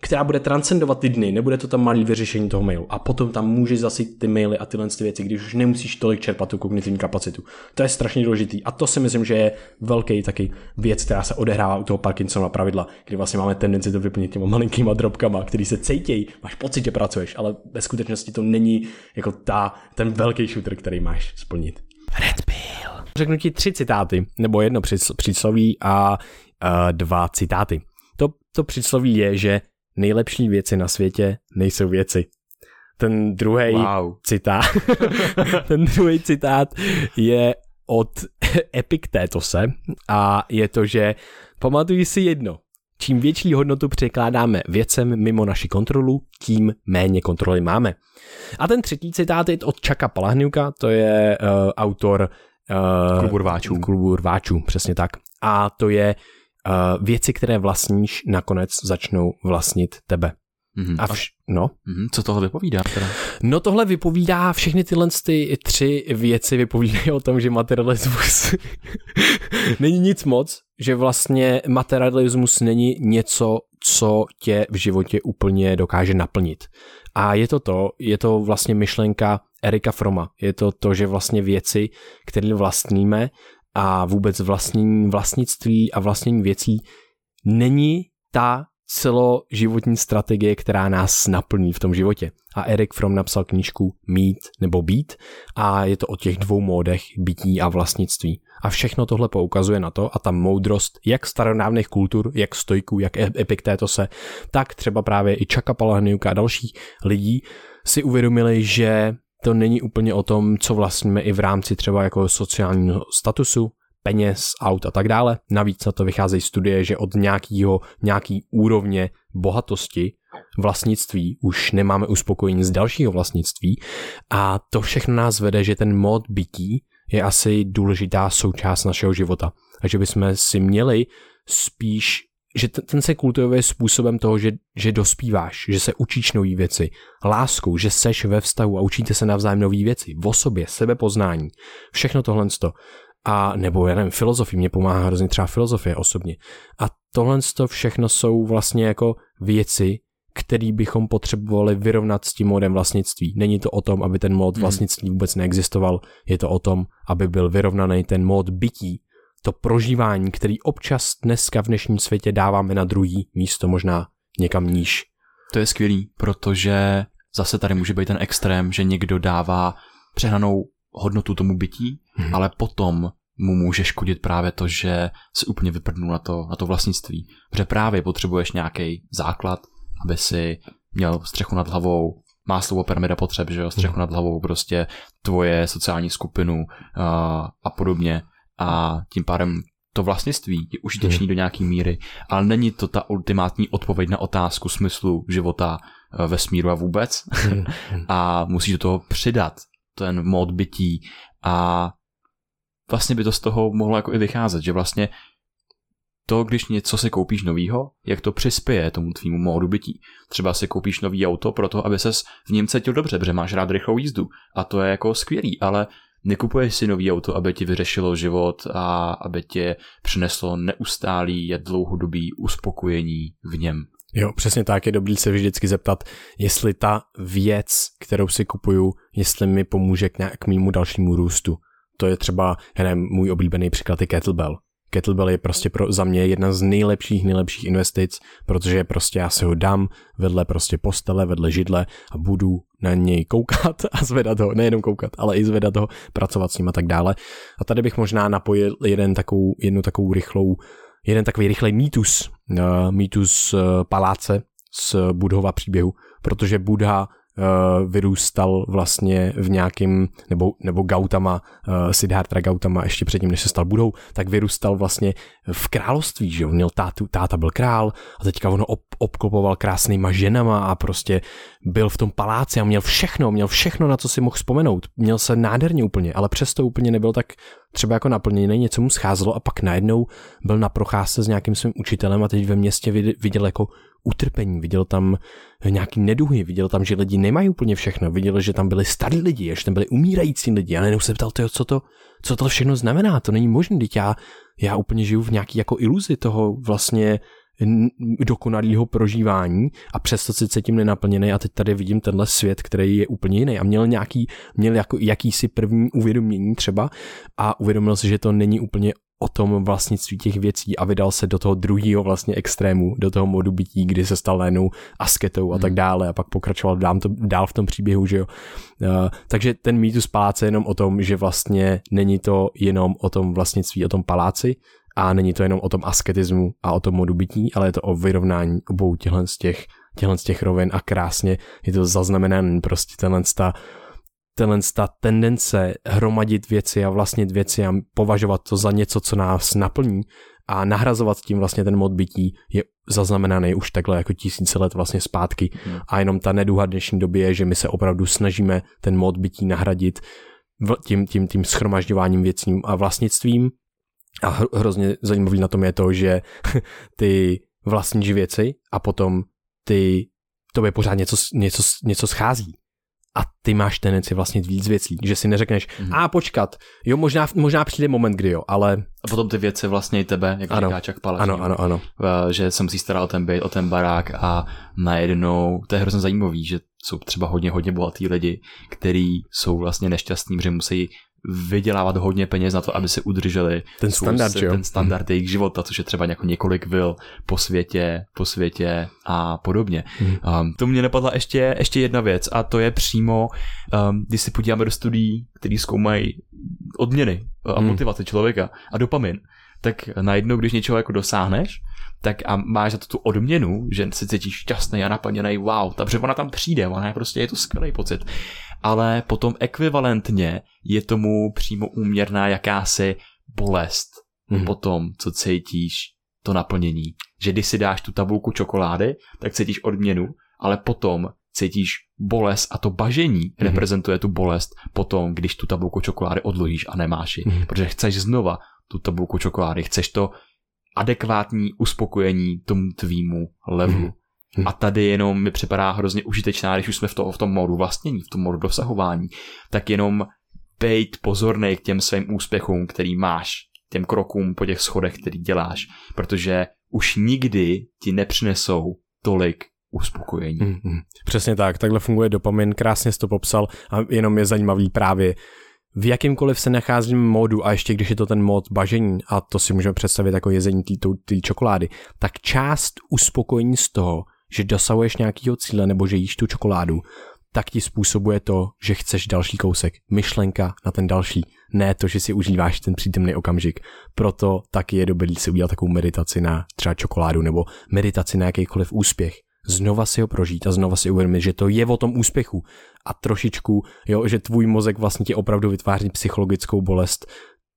která bude transcendovat ty dny, nebude to tam malý vyřešení toho mailu. A potom tam můžeš zasit ty maily a tyhle ty věci, když už nemusíš tolik čerpat tu kognitivní kapacitu. To je strašně důležitý. A to si myslím, že je velký taky věc, která se odehrává u toho Parkinsona pravidla, kdy vlastně máme tendenci to vyplnit těma malinkýma drobkama, který se cítějí, máš pocit, že pracuješ, ale ve skutečnosti to není jako ta, ten velký shooter, který máš splnit. Red Pill. Řeknu ti tři citáty, nebo jedno přísloví a uh, dva citáty. To, to přísloví je, že nejlepší věci na světě nejsou věci. Ten druhý wow. citát, ten druhý citát je od Epiktétose a je to, že pamatuj si jedno, čím větší hodnotu překládáme věcem mimo naši kontrolu, tím méně kontroly máme. A ten třetí citát je od Čaka Palahniuka, to je uh, autor uh, klubu rváčů. klubu rváčů, přesně tak. A to je uh, věci, které vlastníš, nakonec začnou vlastnit tebe. Mm-hmm. A vš- no. Mm-hmm. Co tohle vypovídá teda? No tohle vypovídá, všechny tyhle ty tři věci vypovídají o tom, že materialismus není nic moc, že vlastně materialismus není něco, co tě v životě úplně dokáže naplnit. A je to to, je to vlastně myšlenka Erika Froma. Je to to, že vlastně věci, které vlastníme, a vůbec vlastnění vlastnictví a vlastnění věcí není ta celoživotní strategie, která nás naplní v tom životě. A Erik Fromm napsal knížku Mít nebo být a je to o těch dvou módech bytí a vlastnictví. A všechno tohle poukazuje na to a ta moudrost jak starodávných kultur, jak stojků, jak Epiktétose, tak třeba právě i Čaka Palahniuka a dalších lidí si uvědomili, že to není úplně o tom, co vlastníme i v rámci třeba jako sociálního statusu, peněz, aut a tak dále. Navíc na to vycházejí studie, že od nějakého, nějaký úrovně bohatosti vlastnictví už nemáme uspokojení z dalšího vlastnictví a to všechno nás vede, že ten mod bytí je asi důležitá součást našeho života a že bychom si měli spíš že ten se kultivuje způsobem toho, že, že dospíváš, že se učíš nové věci, láskou, že seš ve vztahu a učíte se navzájem nové věci, v osobě, sebepoznání, všechno tohle. A nebo já nevím, filozofii, mě pomáhá hrozně třeba filozofie osobně. A tohle to všechno jsou vlastně jako věci, který bychom potřebovali vyrovnat s tím modem vlastnictví. Není to o tom, aby ten mod hmm. vlastnictví vůbec neexistoval, je to o tom, aby byl vyrovnaný ten mod bytí, to prožívání, který občas dneska v dnešním světě dáváme na druhý místo, možná někam níž. To je skvělý, protože zase tady může být ten extrém, že někdo dává přehnanou hodnotu tomu bytí, hmm. ale potom mu může škodit právě to, že se úplně vyprdnul na to, na to vlastnictví. Protože právě potřebuješ nějaký základ, aby si měl střechu nad hlavou, má slovo pyramida potřeb, že jo, střechu hmm. nad hlavou, prostě tvoje sociální skupinu uh, a podobně. A tím pádem to vlastnictví je užitečný hmm. do nějaký míry, ale není to ta ultimátní odpověď na otázku smyslu života ve smíru a vůbec. Hmm. a musíš do toho přidat ten mod bytí a vlastně by to z toho mohlo jako i vycházet, že vlastně to, když něco si koupíš novýho, jak to přispěje tomu tvýmu módu bytí. Třeba si koupíš nový auto pro to, aby ses v něm cítil dobře, protože máš rád rychlou jízdu a to je jako skvělý, ale nekupuješ si nový auto, aby ti vyřešilo život a aby tě přineslo neustálý a dlouhodobý uspokojení v něm. Jo, přesně tak, je dobrý se vždycky zeptat, jestli ta věc, kterou si kupuju, jestli mi pomůže k nějakému dalšímu růstu. To je třeba, nevím, můj oblíbený příklad je kettlebell. Kettlebell je prostě pro, za mě jedna z nejlepších, nejlepších investic, protože prostě já si ho dám vedle prostě postele, vedle židle a budu na něj koukat a zvedat ho, nejenom koukat, ale i zvedat ho, pracovat s ním a tak dále. A tady bych možná napojil jeden takovou, jednu takovou rychlou, jeden takový rychlej mýtus, uh, mýtus uh, paláce z Budhova příběhu, protože Budha uh, vyrůstal vlastně v nějakým, nebo, nebo Gautama, uh, Siddhartha Gautama ještě předtím, než se stal budou, tak vyrůstal vlastně v království, že on měl tátu, táta byl král a teďka ono ob, obklopoval krásnýma ženama a prostě byl v tom paláci a měl všechno, měl všechno, na co si mohl vzpomenout. Měl se nádherně úplně, ale přesto úplně nebyl tak třeba jako naplněný, něco mu scházelo a pak najednou byl na procházce s nějakým svým učitelem a teď ve městě viděl jako utrpení, viděl tam nějaký neduhy, viděl tam, že lidi nemají úplně všechno, viděl, že tam byli starí lidi, že tam byli umírající lidi a najednou se ptal, to, co to, co to všechno znamená, to není možné, teď já, já úplně žiju v nějaký jako iluzi toho vlastně dokonalého prožívání a přesto si cítím nenaplněný a teď tady vidím tenhle svět, který je úplně jiný a měl nějaký, měl jako jakýsi první uvědomění třeba a uvědomil si, že to není úplně o tom vlastnictví těch věcí a vydal se do toho druhého vlastně extrému, do toho modu bytí, kdy se stal najednou asketou a hmm. tak dále a pak pokračoval dál, to, dál v tom příběhu, že jo. Uh, takže ten mýtus paláce je jenom o tom, že vlastně není to jenom o tom vlastnictví, o tom paláci a není to jenom o tom asketismu a o tom modu bytí, ale je to o vyrovnání obou těchto z těch, těchto z těch rovin a krásně je to zaznamenané prostě tenhle ta tenhle ta tendence hromadit věci a vlastnit věci a považovat to za něco, co nás naplní. A nahrazovat tím vlastně ten mod bytí je zaznamenaný už takhle jako tisíce let vlastně zpátky. Hmm. a jenom ta neduha dnešní době je, že my se opravdu snažíme ten mod bytí nahradit tím, tím, tím schromažďováním věcním a vlastnictvím a hrozně zajímavý na tom je to, že ty vlastníš věci a potom ty tobě pořád něco, něco, něco schází a ty máš tendenci vlastně víc věcí, že si neřekneš, mm-hmm. a počkat, jo, možná, možná přijde moment, kdy jo, ale... A potom ty věci vlastně i tebe, jak ano, říká Chuck Palahniuk, ano, ano, ano. že jsem si staral o ten byt, o ten barák a najednou, to je hrozně zajímavý, že jsou třeba hodně, hodně bohatý lidi, kteří jsou vlastně nešťastní, že musí vydělávat hodně peněz na to, aby se udrželi ten standard, svůj, ten standard jejich života, což je třeba jako několik vil po světě, po světě a podobně. Hmm. Um, to mě napadla ještě, ještě jedna věc a to je přímo, um, když si podíváme do studií, které zkoumají odměny a hmm. motivace člověka a dopamin, tak najednou, když něčeho jako dosáhneš, tak a máš za to tu odměnu, že se cítíš šťastný a naplněný, wow, ta ona tam přijde, ona je prostě, je to skvělý pocit ale potom ekvivalentně je tomu přímo úměrná jakási bolest mm. po tom, co cítíš to naplnění. Že když si dáš tu tabulku čokolády, tak cítíš odměnu, ale potom cítíš bolest a to bažení mm. reprezentuje tu bolest potom, když tu tabulku čokolády odložíš a nemáš ji. Mm. Protože chceš znova tu tabulku čokolády, chceš to adekvátní uspokojení tomu tvýmu levelu. Mm. A tady jenom mi připadá hrozně užitečná, když už jsme v, to, v tom modu vlastnění, v tom modu dosahování, tak jenom být pozorný k těm svým úspěchům, který máš, těm krokům po těch schodech, který děláš, protože už nikdy ti nepřinesou tolik uspokojení. Mm-hmm. Přesně tak, takhle funguje dopamin, krásně jsi to popsal a jenom je zajímavý právě v jakýmkoliv se nacházím módu a ještě když je to ten mód bažení a to si můžeme představit jako jezení té čokolády, tak část uspokojení z toho že dosahuješ nějakého cíle nebo že jíš tu čokoládu, tak ti způsobuje to, že chceš další kousek, myšlenka na ten další, ne to, že si užíváš ten přítomný okamžik. Proto taky je dobrý si udělat takovou meditaci na třeba čokoládu nebo meditaci na jakýkoliv úspěch. Znova si ho prožít a znova si uvědomit, že to je o tom úspěchu a trošičku, jo, že tvůj mozek vlastně ti opravdu vytváří psychologickou bolest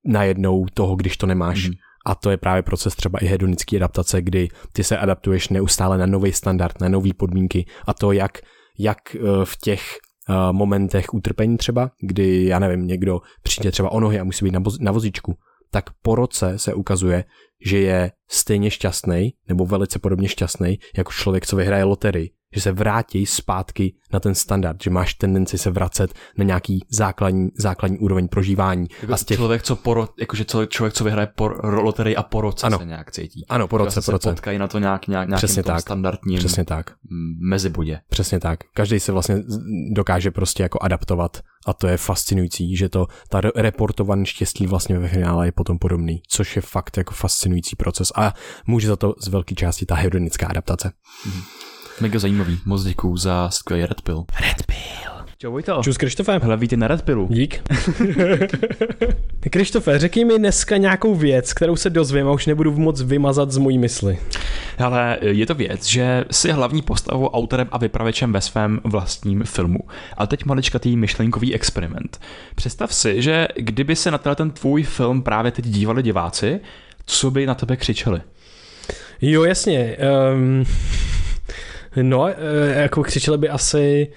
najednou toho, když to nemáš. Mm. A to je právě proces třeba i hedonické adaptace, kdy ty se adaptuješ neustále na nový standard, na nové podmínky a to, jak, jak eh, v těch eh, momentech utrpení třeba, kdy, já nevím, někdo přijde třeba o nohy a musí být na, na vozíčku, tak po roce se ukazuje, že je stejně šťastný nebo velice podobně šťastný jako člověk, co vyhraje loterii že se vrátí zpátky na ten standard, že máš tendenci se vracet na nějaký základní, základní úroveň prožívání. Jako a z těch... člověk, co po, jakože člověk, co vyhraje po loterii a po roce ano. se nějak cítí. Ano, po roce, po roce. Potkají na to nějak, nějak nějakým Přesně tak. standardním Přesně tak. mezibodě. Přesně tak. Každý se vlastně dokáže prostě jako adaptovat a to je fascinující, že to, ta reportované štěstí vlastně ve finále je potom podobný, což je fakt jako fascinující proces a může za to z velké části ta hedonická adaptace. Mm. Mega zajímavý. Moc děkuju za skvělý Red Pill. Red Pill. Čau Vojto. Čus Krištofe. Hele, víte na Red Pillu. Dík. Krištofe, řekni mi dneska nějakou věc, kterou se dozvím a už nebudu moc vymazat z mojí mysli. Ale je to věc, že jsi hlavní postavou, autorem a vypravečem ve svém vlastním filmu. Ale teď maličkatý myšlenkový experiment. Představ si, že kdyby se na ten tvůj film právě teď dívali diváci, co by na tebe křičeli? Jo, jasně. Um, No, eh, jako křičeli by asi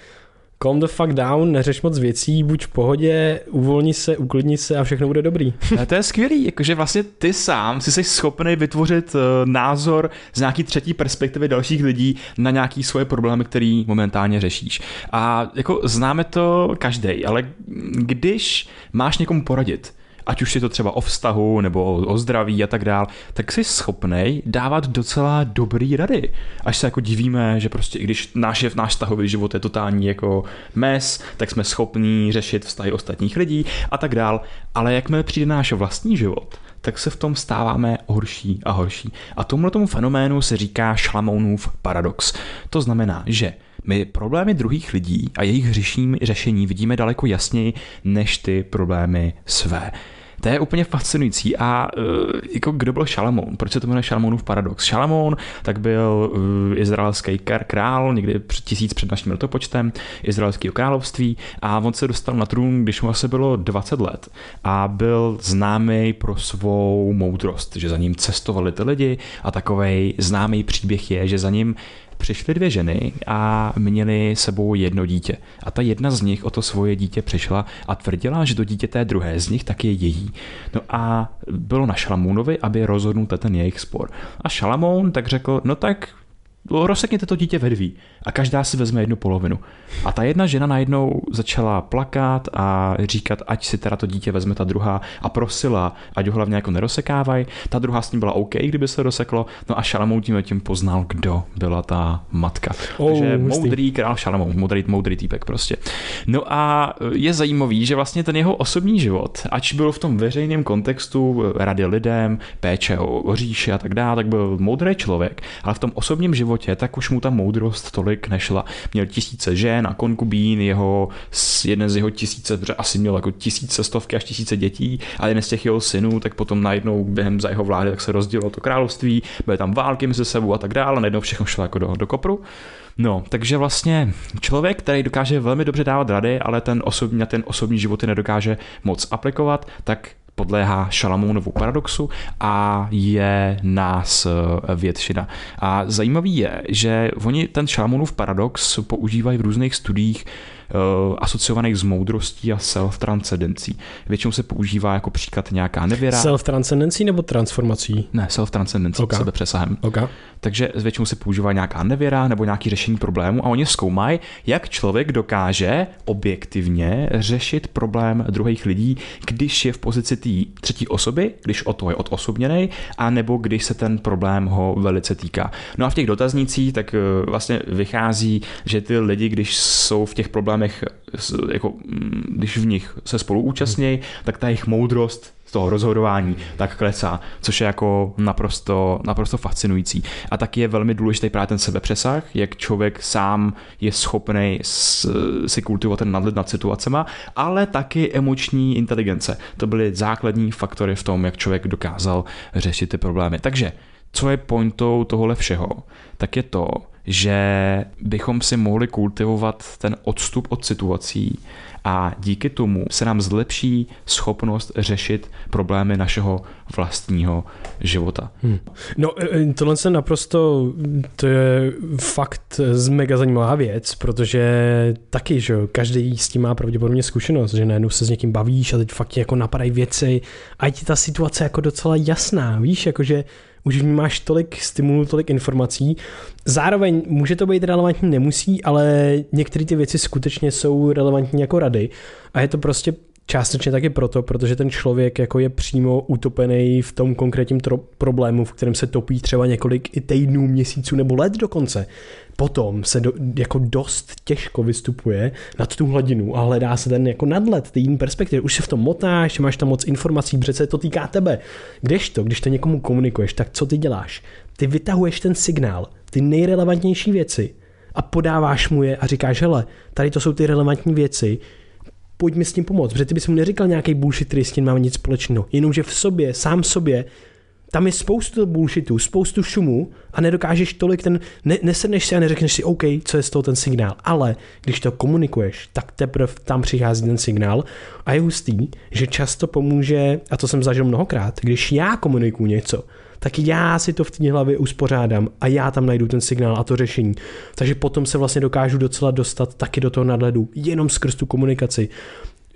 calm the fuck down, neřeš moc věcí, buď v pohodě, uvolni se, uklidni se a všechno bude dobrý. A to je skvělý, jakože vlastně ty sám si jsi schopný vytvořit uh, názor z nějaký třetí perspektivy dalších lidí na nějaký svoje problémy, který momentálně řešíš. A jako známe to každý, ale když máš někomu poradit, ať už je to třeba o vztahu nebo o, zdraví a tak dál, tak jsi schopnej dávat docela dobrý rady. Až se jako divíme, že prostě i když náš, je, náš vztahový život je totální jako mes, tak jsme schopní řešit vztahy ostatních lidí a tak dál. Ale jakmile přijde náš vlastní život, tak se v tom stáváme horší a horší. A tomuhle tomu fenoménu se říká Šlamounův paradox. To znamená, že my problémy druhých lidí a jejich řešení vidíme daleko jasněji než ty problémy své. To je úplně fascinující. A uh, jako kdo byl Šalamón? Proč se to jmenuje Šalamounův paradox? Šalamón tak byl uh, izraelský král, někdy před tisíc před naším letopočtem izraelského království a on se dostal na trůn, když mu asi bylo 20 let a byl známý pro svou moudrost, že za ním cestovali ty lidi a takový známý příběh je, že za ním přišly dvě ženy a měly sebou jedno dítě. A ta jedna z nich o to svoje dítě přišla a tvrdila, že to dítě té druhé z nich tak je její. No a bylo na Šalamounovi, aby rozhodnul ten jejich spor. A Šalamoun tak řekl, no tak rozsekněte to dítě ve dví a každá si vezme jednu polovinu. A ta jedna žena najednou začala plakat a říkat, ať si teda to dítě vezme ta druhá a prosila, ať ho hlavně jako nerozsekávají. Ta druhá s ním byla OK, kdyby se rozseklo, no a Šalamoun tím tím poznal, kdo byla ta matka. Oh, Takže hustý. moudrý král Šalamoun, moudrý, moudrý týpek prostě. No a je zajímavý, že vlastně ten jeho osobní život, ač byl v tom veřejném kontextu rady lidem, péče o, o říši a tak dále, tak byl moudrý člověk, ale v tom osobním životě tak už mu ta moudrost tolik nešla. Měl tisíce žen a konkubín, jeho, jeden z jeho tisíce, protože asi měl jako tisíce, stovky až tisíce dětí, a jeden z těch jeho synů, tak potom najednou během za jeho vlády tak se rozdělilo to království, byly tam války mezi sebou a tak dále, najednou všechno šlo jako do, do kopru. No, takže vlastně člověk, který dokáže velmi dobře dávat rady, ale ten osobní, na ten osobní životy nedokáže moc aplikovat, tak podléhá Šalamounovu paradoxu a je nás eh, většina. A zajímavý je, že oni ten Šalamounův paradox používají v různých studiích asociovaných s moudrostí a self-transcendencí. Většinou se používá jako příklad nějaká nevěra. Self-transcendencí nebo transformací? Ne, self-transcendencí, okay. sebepřesahem. Okay. Takže většinou se používá nějaká nevěra nebo nějaký řešení problému a oni zkoumají, jak člověk dokáže objektivně řešit problém druhých lidí, když je v pozici té třetí osoby, když o to je odosobněný, a nebo když se ten problém ho velice týká. No a v těch dotaznících tak eh, vlastně vychází, že ty lidi, když jsou v těch problémech problémech, jako, mm, když v nich se spolu účastnějí, tak ta jejich moudrost z toho rozhodování tak klesá, což je jako naprosto, naprosto fascinující. A taky je velmi důležitý právě ten sebepřesah, jak člověk sám je schopný si kultivovat ten nadhled nad situacema, ale taky emoční inteligence. To byly základní faktory v tom, jak člověk dokázal řešit ty problémy. Takže co je pointou tohle všeho, tak je to, že bychom si mohli kultivovat ten odstup od situací a díky tomu se nám zlepší schopnost řešit problémy našeho vlastního života. Hmm. No e, e, tohle se naprosto, to je fakt mega zajímavá věc, protože taky, že každý s tím má pravděpodobně zkušenost, že najednou se s někým bavíš a teď fakt jako napadají věci a je ti ta situace jako docela jasná, víš, jakože už v ní máš tolik stimulů, tolik informací. Zároveň může to být relevantní, nemusí, ale některé ty věci skutečně jsou relevantní jako rady a je to prostě Částečně taky proto, protože ten člověk jako je přímo utopený v tom konkrétním tro- problému, v kterém se topí třeba několik i týdnů, měsíců nebo let dokonce. Potom se do, jako dost těžko vystupuje nad tu hladinu a hledá se ten jako nadlet, ty jiný perspektivy. Už se v tom motáš, máš tam moc informací, přece to týká tebe. to, když to někomu komunikuješ, tak co ty děláš? Ty vytahuješ ten signál, ty nejrelevantnější věci a podáváš mu je a říkáš, hele, tady to jsou ty relevantní věci, pojď mi s tím pomoct, protože ty bys mu neříkal nějaký bullshit, který s tím má nic společného, jenomže v sobě, sám sobě, tam je spoustu bullshitu, spoustu šumu a nedokážeš tolik ten, ne, nesedneš si a neřekneš si, OK, co je z toho ten signál, ale když to komunikuješ, tak teprve tam přichází ten signál a je hustý, že často pomůže, a to jsem zažil mnohokrát, když já komunikuju něco, tak já si to v té hlavě uspořádám a já tam najdu ten signál a to řešení. Takže potom se vlastně dokážu docela dostat taky do toho nadhledu, jenom skrz tu komunikaci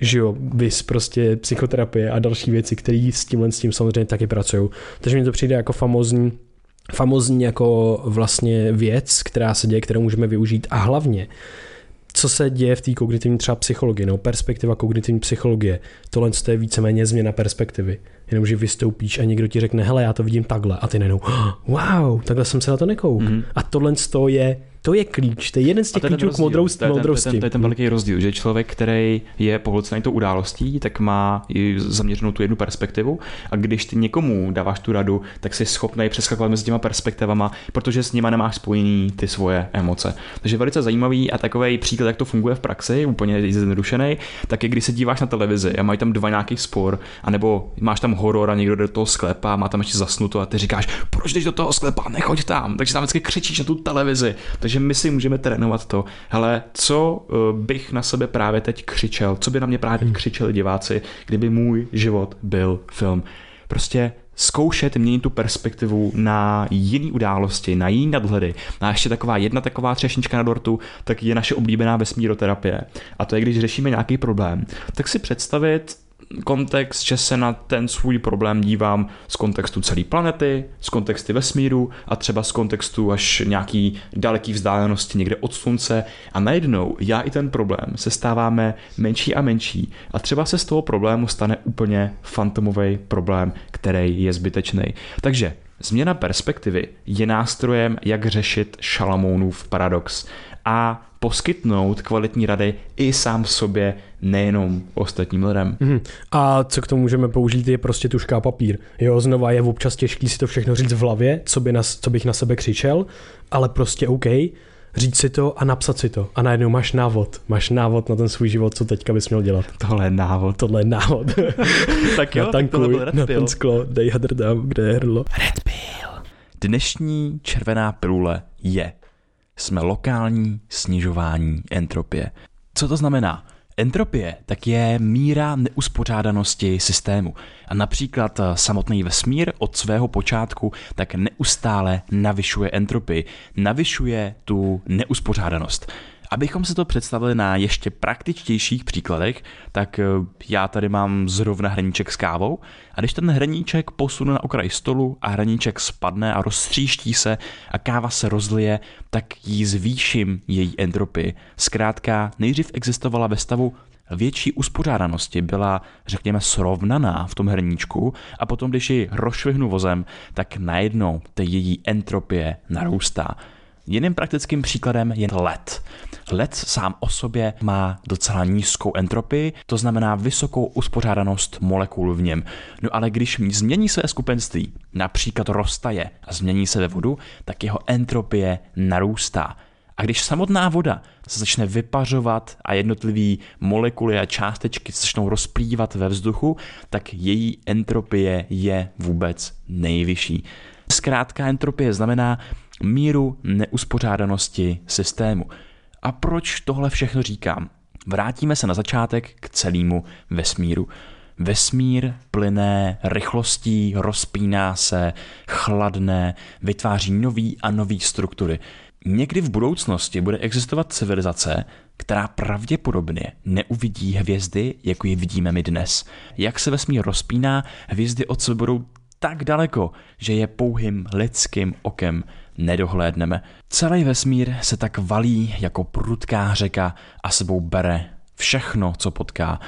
že jo, vys prostě psychoterapie a další věci, které s tímhle s tím samozřejmě taky pracují. Takže mi to přijde jako famozní, famozní jako vlastně věc, která se děje, kterou můžeme využít a hlavně co se děje v té kognitivní třeba psychologii, no perspektiva kognitivní psychologie, tohle je víceméně změna perspektivy. Jenomže vystoupíš a někdo ti řekne, hele, já to vidím takhle a ty nenou, wow, takhle jsem se na to nekouk. Mm-hmm. A tohle je to je klíč, to je jeden z těch klíčů k moudrosti. To je, ten, to, je ten, to je ten veliký rozdíl, že člověk, který je pohlcený tou událostí, tak má zaměřenou tu jednu perspektivu a když ty někomu dáváš tu radu, tak jsi schopný přeskakovat mezi těma perspektivama, protože s nima nemáš spojený ty svoje emoce. Takže velice zajímavý a takový příklad, jak to funguje v praxi, úplně zjednodušený, tak je, když se díváš na televizi a mají tam dva nějaký spor, anebo máš tam horor a někdo do toho sklepa, má tam ještě zasnuto a ty říkáš, proč jdeš do toho sklepa, nechoď tam, takže tam vždycky křičíš na tu televizi. Takže my si můžeme trénovat to, hele, co eh, bych na sebe právě teď křičel, co by na mě právě teď hmm. křičeli diváci, kdyby můj život byl film. Prostě zkoušet měnit tu perspektivu na jiné události, na jiný nadhledy. A ještě taková jedna taková třešnička na dortu, tak je naše oblíbená vesmíroterapie. A to je, když řešíme nějaký problém, tak si představit, kontext, že se na ten svůj problém dívám z kontextu celé planety, z kontextu vesmíru a třeba z kontextu až nějaký daleký vzdálenosti někde od slunce. A najednou já i ten problém se stáváme menší a menší. A třeba se z toho problému stane úplně fantomový problém, který je zbytečný. Takže Změna perspektivy je nástrojem, jak řešit Šalamounův paradox a poskytnout kvalitní rady i sám sobě, nejenom ostatním lidem. Mm. A co k tomu můžeme použít, je prostě tuška a papír. Jo, znova je občas těžký si to všechno říct v hlavě, co, by na, co bych na sebe křičel, ale prostě OK, říct si to a napsat si to. A najednou máš návod. Máš návod na ten svůj život, co teďka bys měl dělat. Tohle je návod. Tohle je návod. tak jo, Natankuj, tak na ten sklo, dej hadr dám, kde je hrdlo. Red Pill. Dnešní červená pilule je jsme lokální snižování entropie. Co to znamená? Entropie tak je míra neuspořádanosti systému. A například samotný vesmír od svého počátku tak neustále navyšuje entropii, navyšuje tu neuspořádanost. Abychom si to představili na ještě praktičtějších příkladech, tak eh, já tady mám zrovna hraníček s kávou a když ten hraníček posunu na okraj stolu a hraníček spadne a rozstříští se a káva se rozlije, tak jí zvýším její entropii. Zkrátka, nejdřív existovala ve stavu větší uspořádanosti byla, řekněme, srovnaná v tom hrníčku a potom, když ji rozšvihnu vozem, tak najednou ta její entropie narůstá. Jiným praktickým příkladem je led. Led sám o sobě má docela nízkou entropii, to znamená vysokou uspořádanost molekul v něm. No ale když změní své skupenství, například roztaje a změní se ve vodu, tak jeho entropie narůstá. A když samotná voda se začne vypařovat a jednotlivý molekuly a částečky se začnou rozplývat ve vzduchu, tak její entropie je vůbec nejvyšší. Zkrátka entropie znamená míru neuspořádanosti systému. A proč tohle všechno říkám? Vrátíme se na začátek k celému vesmíru. Vesmír plyné rychlostí, rozpíná se, chladne, vytváří nový a nový struktury. Někdy v budoucnosti bude existovat civilizace, která pravděpodobně neuvidí hvězdy, jako je vidíme my dnes. Jak se vesmír rozpíná, hvězdy od sebe budou tak daleko, že je pouhým lidským okem nedohlédneme. Celý vesmír se tak valí jako prudká řeka a sebou bere všechno, co potká.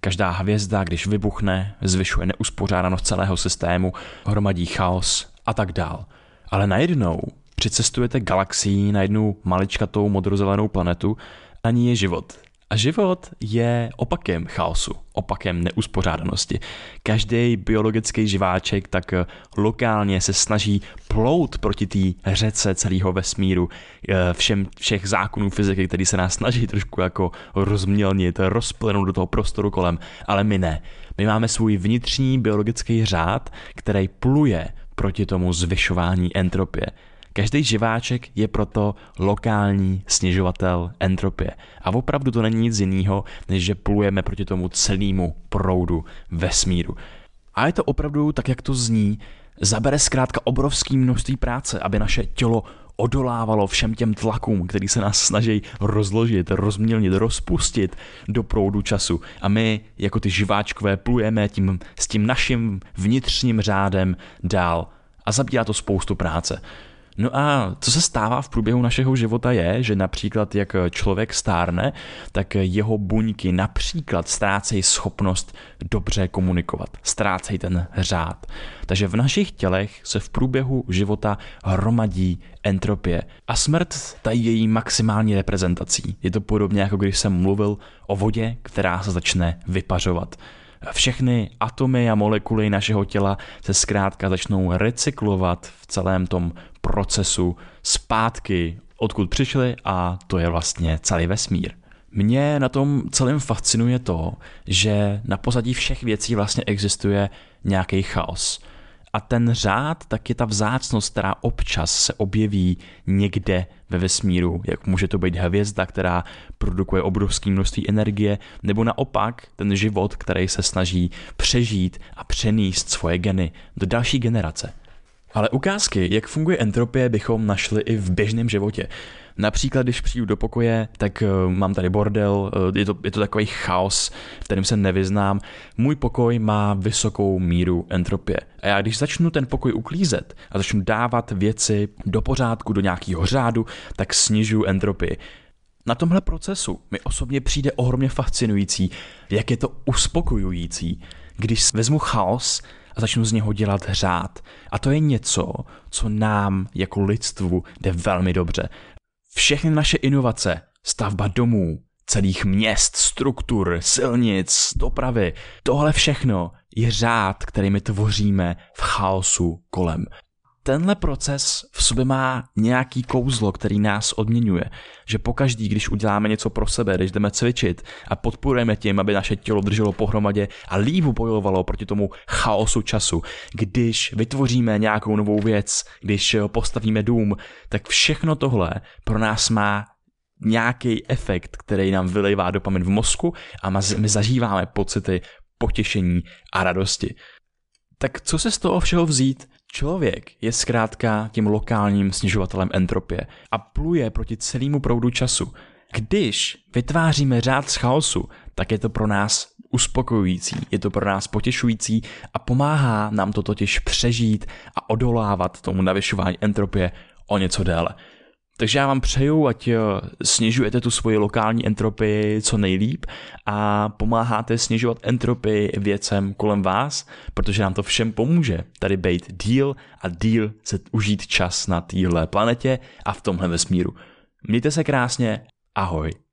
Každá hvězda, když vybuchne, zvyšuje neuspořádanost celého systému, hromadí chaos a tak dál. Ale najednou přicestujete galaxií na jednu maličkatou modrozelenou planetu a ní je život. A život je opakem chaosu, opakem neuspořádanosti. Každý biologický živáček tak lokálně se snaží plout proti té řece celého vesmíru, eh, všem, všech zákonů fyziky, který se nás snaží trošku jako rozmělnit, rozplynout do toho prostoru kolem, ale my ne. My máme svůj vnitřní biologický řád, který pluje proti tomu zvyšování entropie. Každý živáček je proto lokální snižovatel entropie. A opravdu to není nic jiného, než že plujeme proti tomu celému proudu vesmíru. A je to opravdu tak, jak to zní, zabere zkrátka obrovské množství práce, aby naše tělo odolávalo všem těm tlakům, který se nás snaží rozložit, rozmělnit, rozpustit do proudu času. A my, jako ty živáčkové, plujeme tím, s tím naším vnitřním řádem dál. A zabírá to spoustu práce. No a co se stává v průběhu našeho života je, že například jak člověk stárne, tak jeho buňky například ztrácejí schopnost dobře komunikovat, ztrácejí ten řád. Takže v našich tělech se v průběhu života hromadí entropie. A smrt ta její maximální reprezentací. Je to podobně, jako když jsem mluvil o vodě, která se začne vypařovat. Všechny atomy a molekuly našeho těla se zkrátka začnou recyklovat v celém tom procesu zpátky, odkud přišli a to je vlastně celý vesmír. Mě na tom celém fascinuje to, že na pozadí všech věcí vlastně existuje nějaký chaos. A ten řád tak je ta vzácnost, která občas se objeví někde ve vesmíru, jak může to být hvězda, která produkuje obrovské množství energie, nebo naopak ten život, který se snaží přežít a přenést svoje geny do další generace. Ale ukázky, jak funguje entropie, bychom našli i v běžném životě. Například, když přijdu do pokoje, tak uh, mám tady bordel, uh, je, to, je to takový chaos, v kterém se nevyznám. Můj pokoj má vysokou míru entropie. A já když začnu ten pokoj uklízet a začnu dávat věci do pořádku, do nějakého řádu, tak snižuju entropii. Na tomhle procesu mi osobně přijde ohromně fascinující, jak je to uspokojující, když vezmu chaos a začnu z něho dělat řád. A to je něco, co nám jako lidstvu jde velmi dobře. Všechny naše inovace, stavba domů, celých měst, struktur, silnic, dopravy, tohle všechno je řád, který my tvoříme v chaosu kolem tenhle proces v sobě má nějaký kouzlo, který nás odměňuje. Že pokaždý, když uděláme něco pro sebe, když jdeme cvičit a podporujeme tím, aby naše tělo drželo pohromadě a líp bojovalo proti tomu chaosu času, když vytvoříme nějakou novou věc, když postavíme dům, tak všechno tohle pro nás má nějaký efekt, který nám vylejvá dopamin v mozku a my zažíváme pocity potěšení a radosti. Tak co se z toho všeho vzít? Člověk je zkrátka tím lokálním snižovatelem entropie a pluje proti celému proudu času. Když vytváříme řád z chaosu, tak je to pro nás uspokojující, je to pro nás potěšující a pomáhá nám to totiž přežít a odolávat tomu navyšování entropie o něco déle. Takže já vám přeju, ať eh, snižujete tu svoji lokální entropii co nejlíp a pomáháte snižovat entropii věcem kolem vás, protože nám to všem pomůže tady být díl a díl se užít čas na téhle planetě a v tomhle vesmíru. Mějte se krásně, ahoj.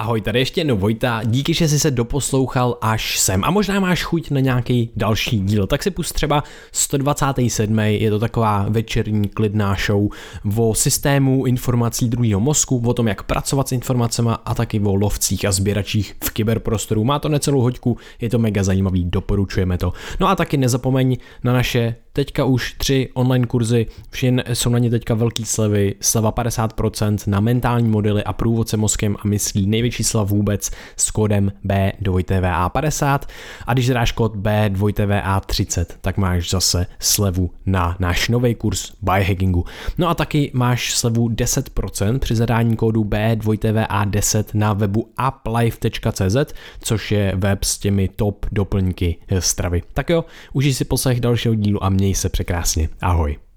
Ahoj, tady ještě jednou Vojta, díky, že jsi se doposlouchal až sem a možná máš chuť na nějaký další díl, tak si pust třeba 127. je to taková večerní klidná show o systému informací druhého mozku, o tom, jak pracovat s informacemi a taky o lovcích a sběračích v kyberprostoru. Má to necelou hoďku, je to mega zajímavý, doporučujeme to. No a taky nezapomeň na naše teďka už tři online kurzy, všin jsou na ně teďka velký slevy, sleva 50% na mentální modely a průvod se mozkem a myslí, největší sleva vůbec s kódem B2TVA50 a když dáš kód B2TVA30, tak máš zase slevu na náš nový kurz biohackingu. No a taky máš slevu 10% při zadání kódu B2TVA10 na webu uplife.cz, což je web s těmi top doplňky stravy. Tak jo, užij si poslech dalšího dílu a měj se překrásně. Ahoj.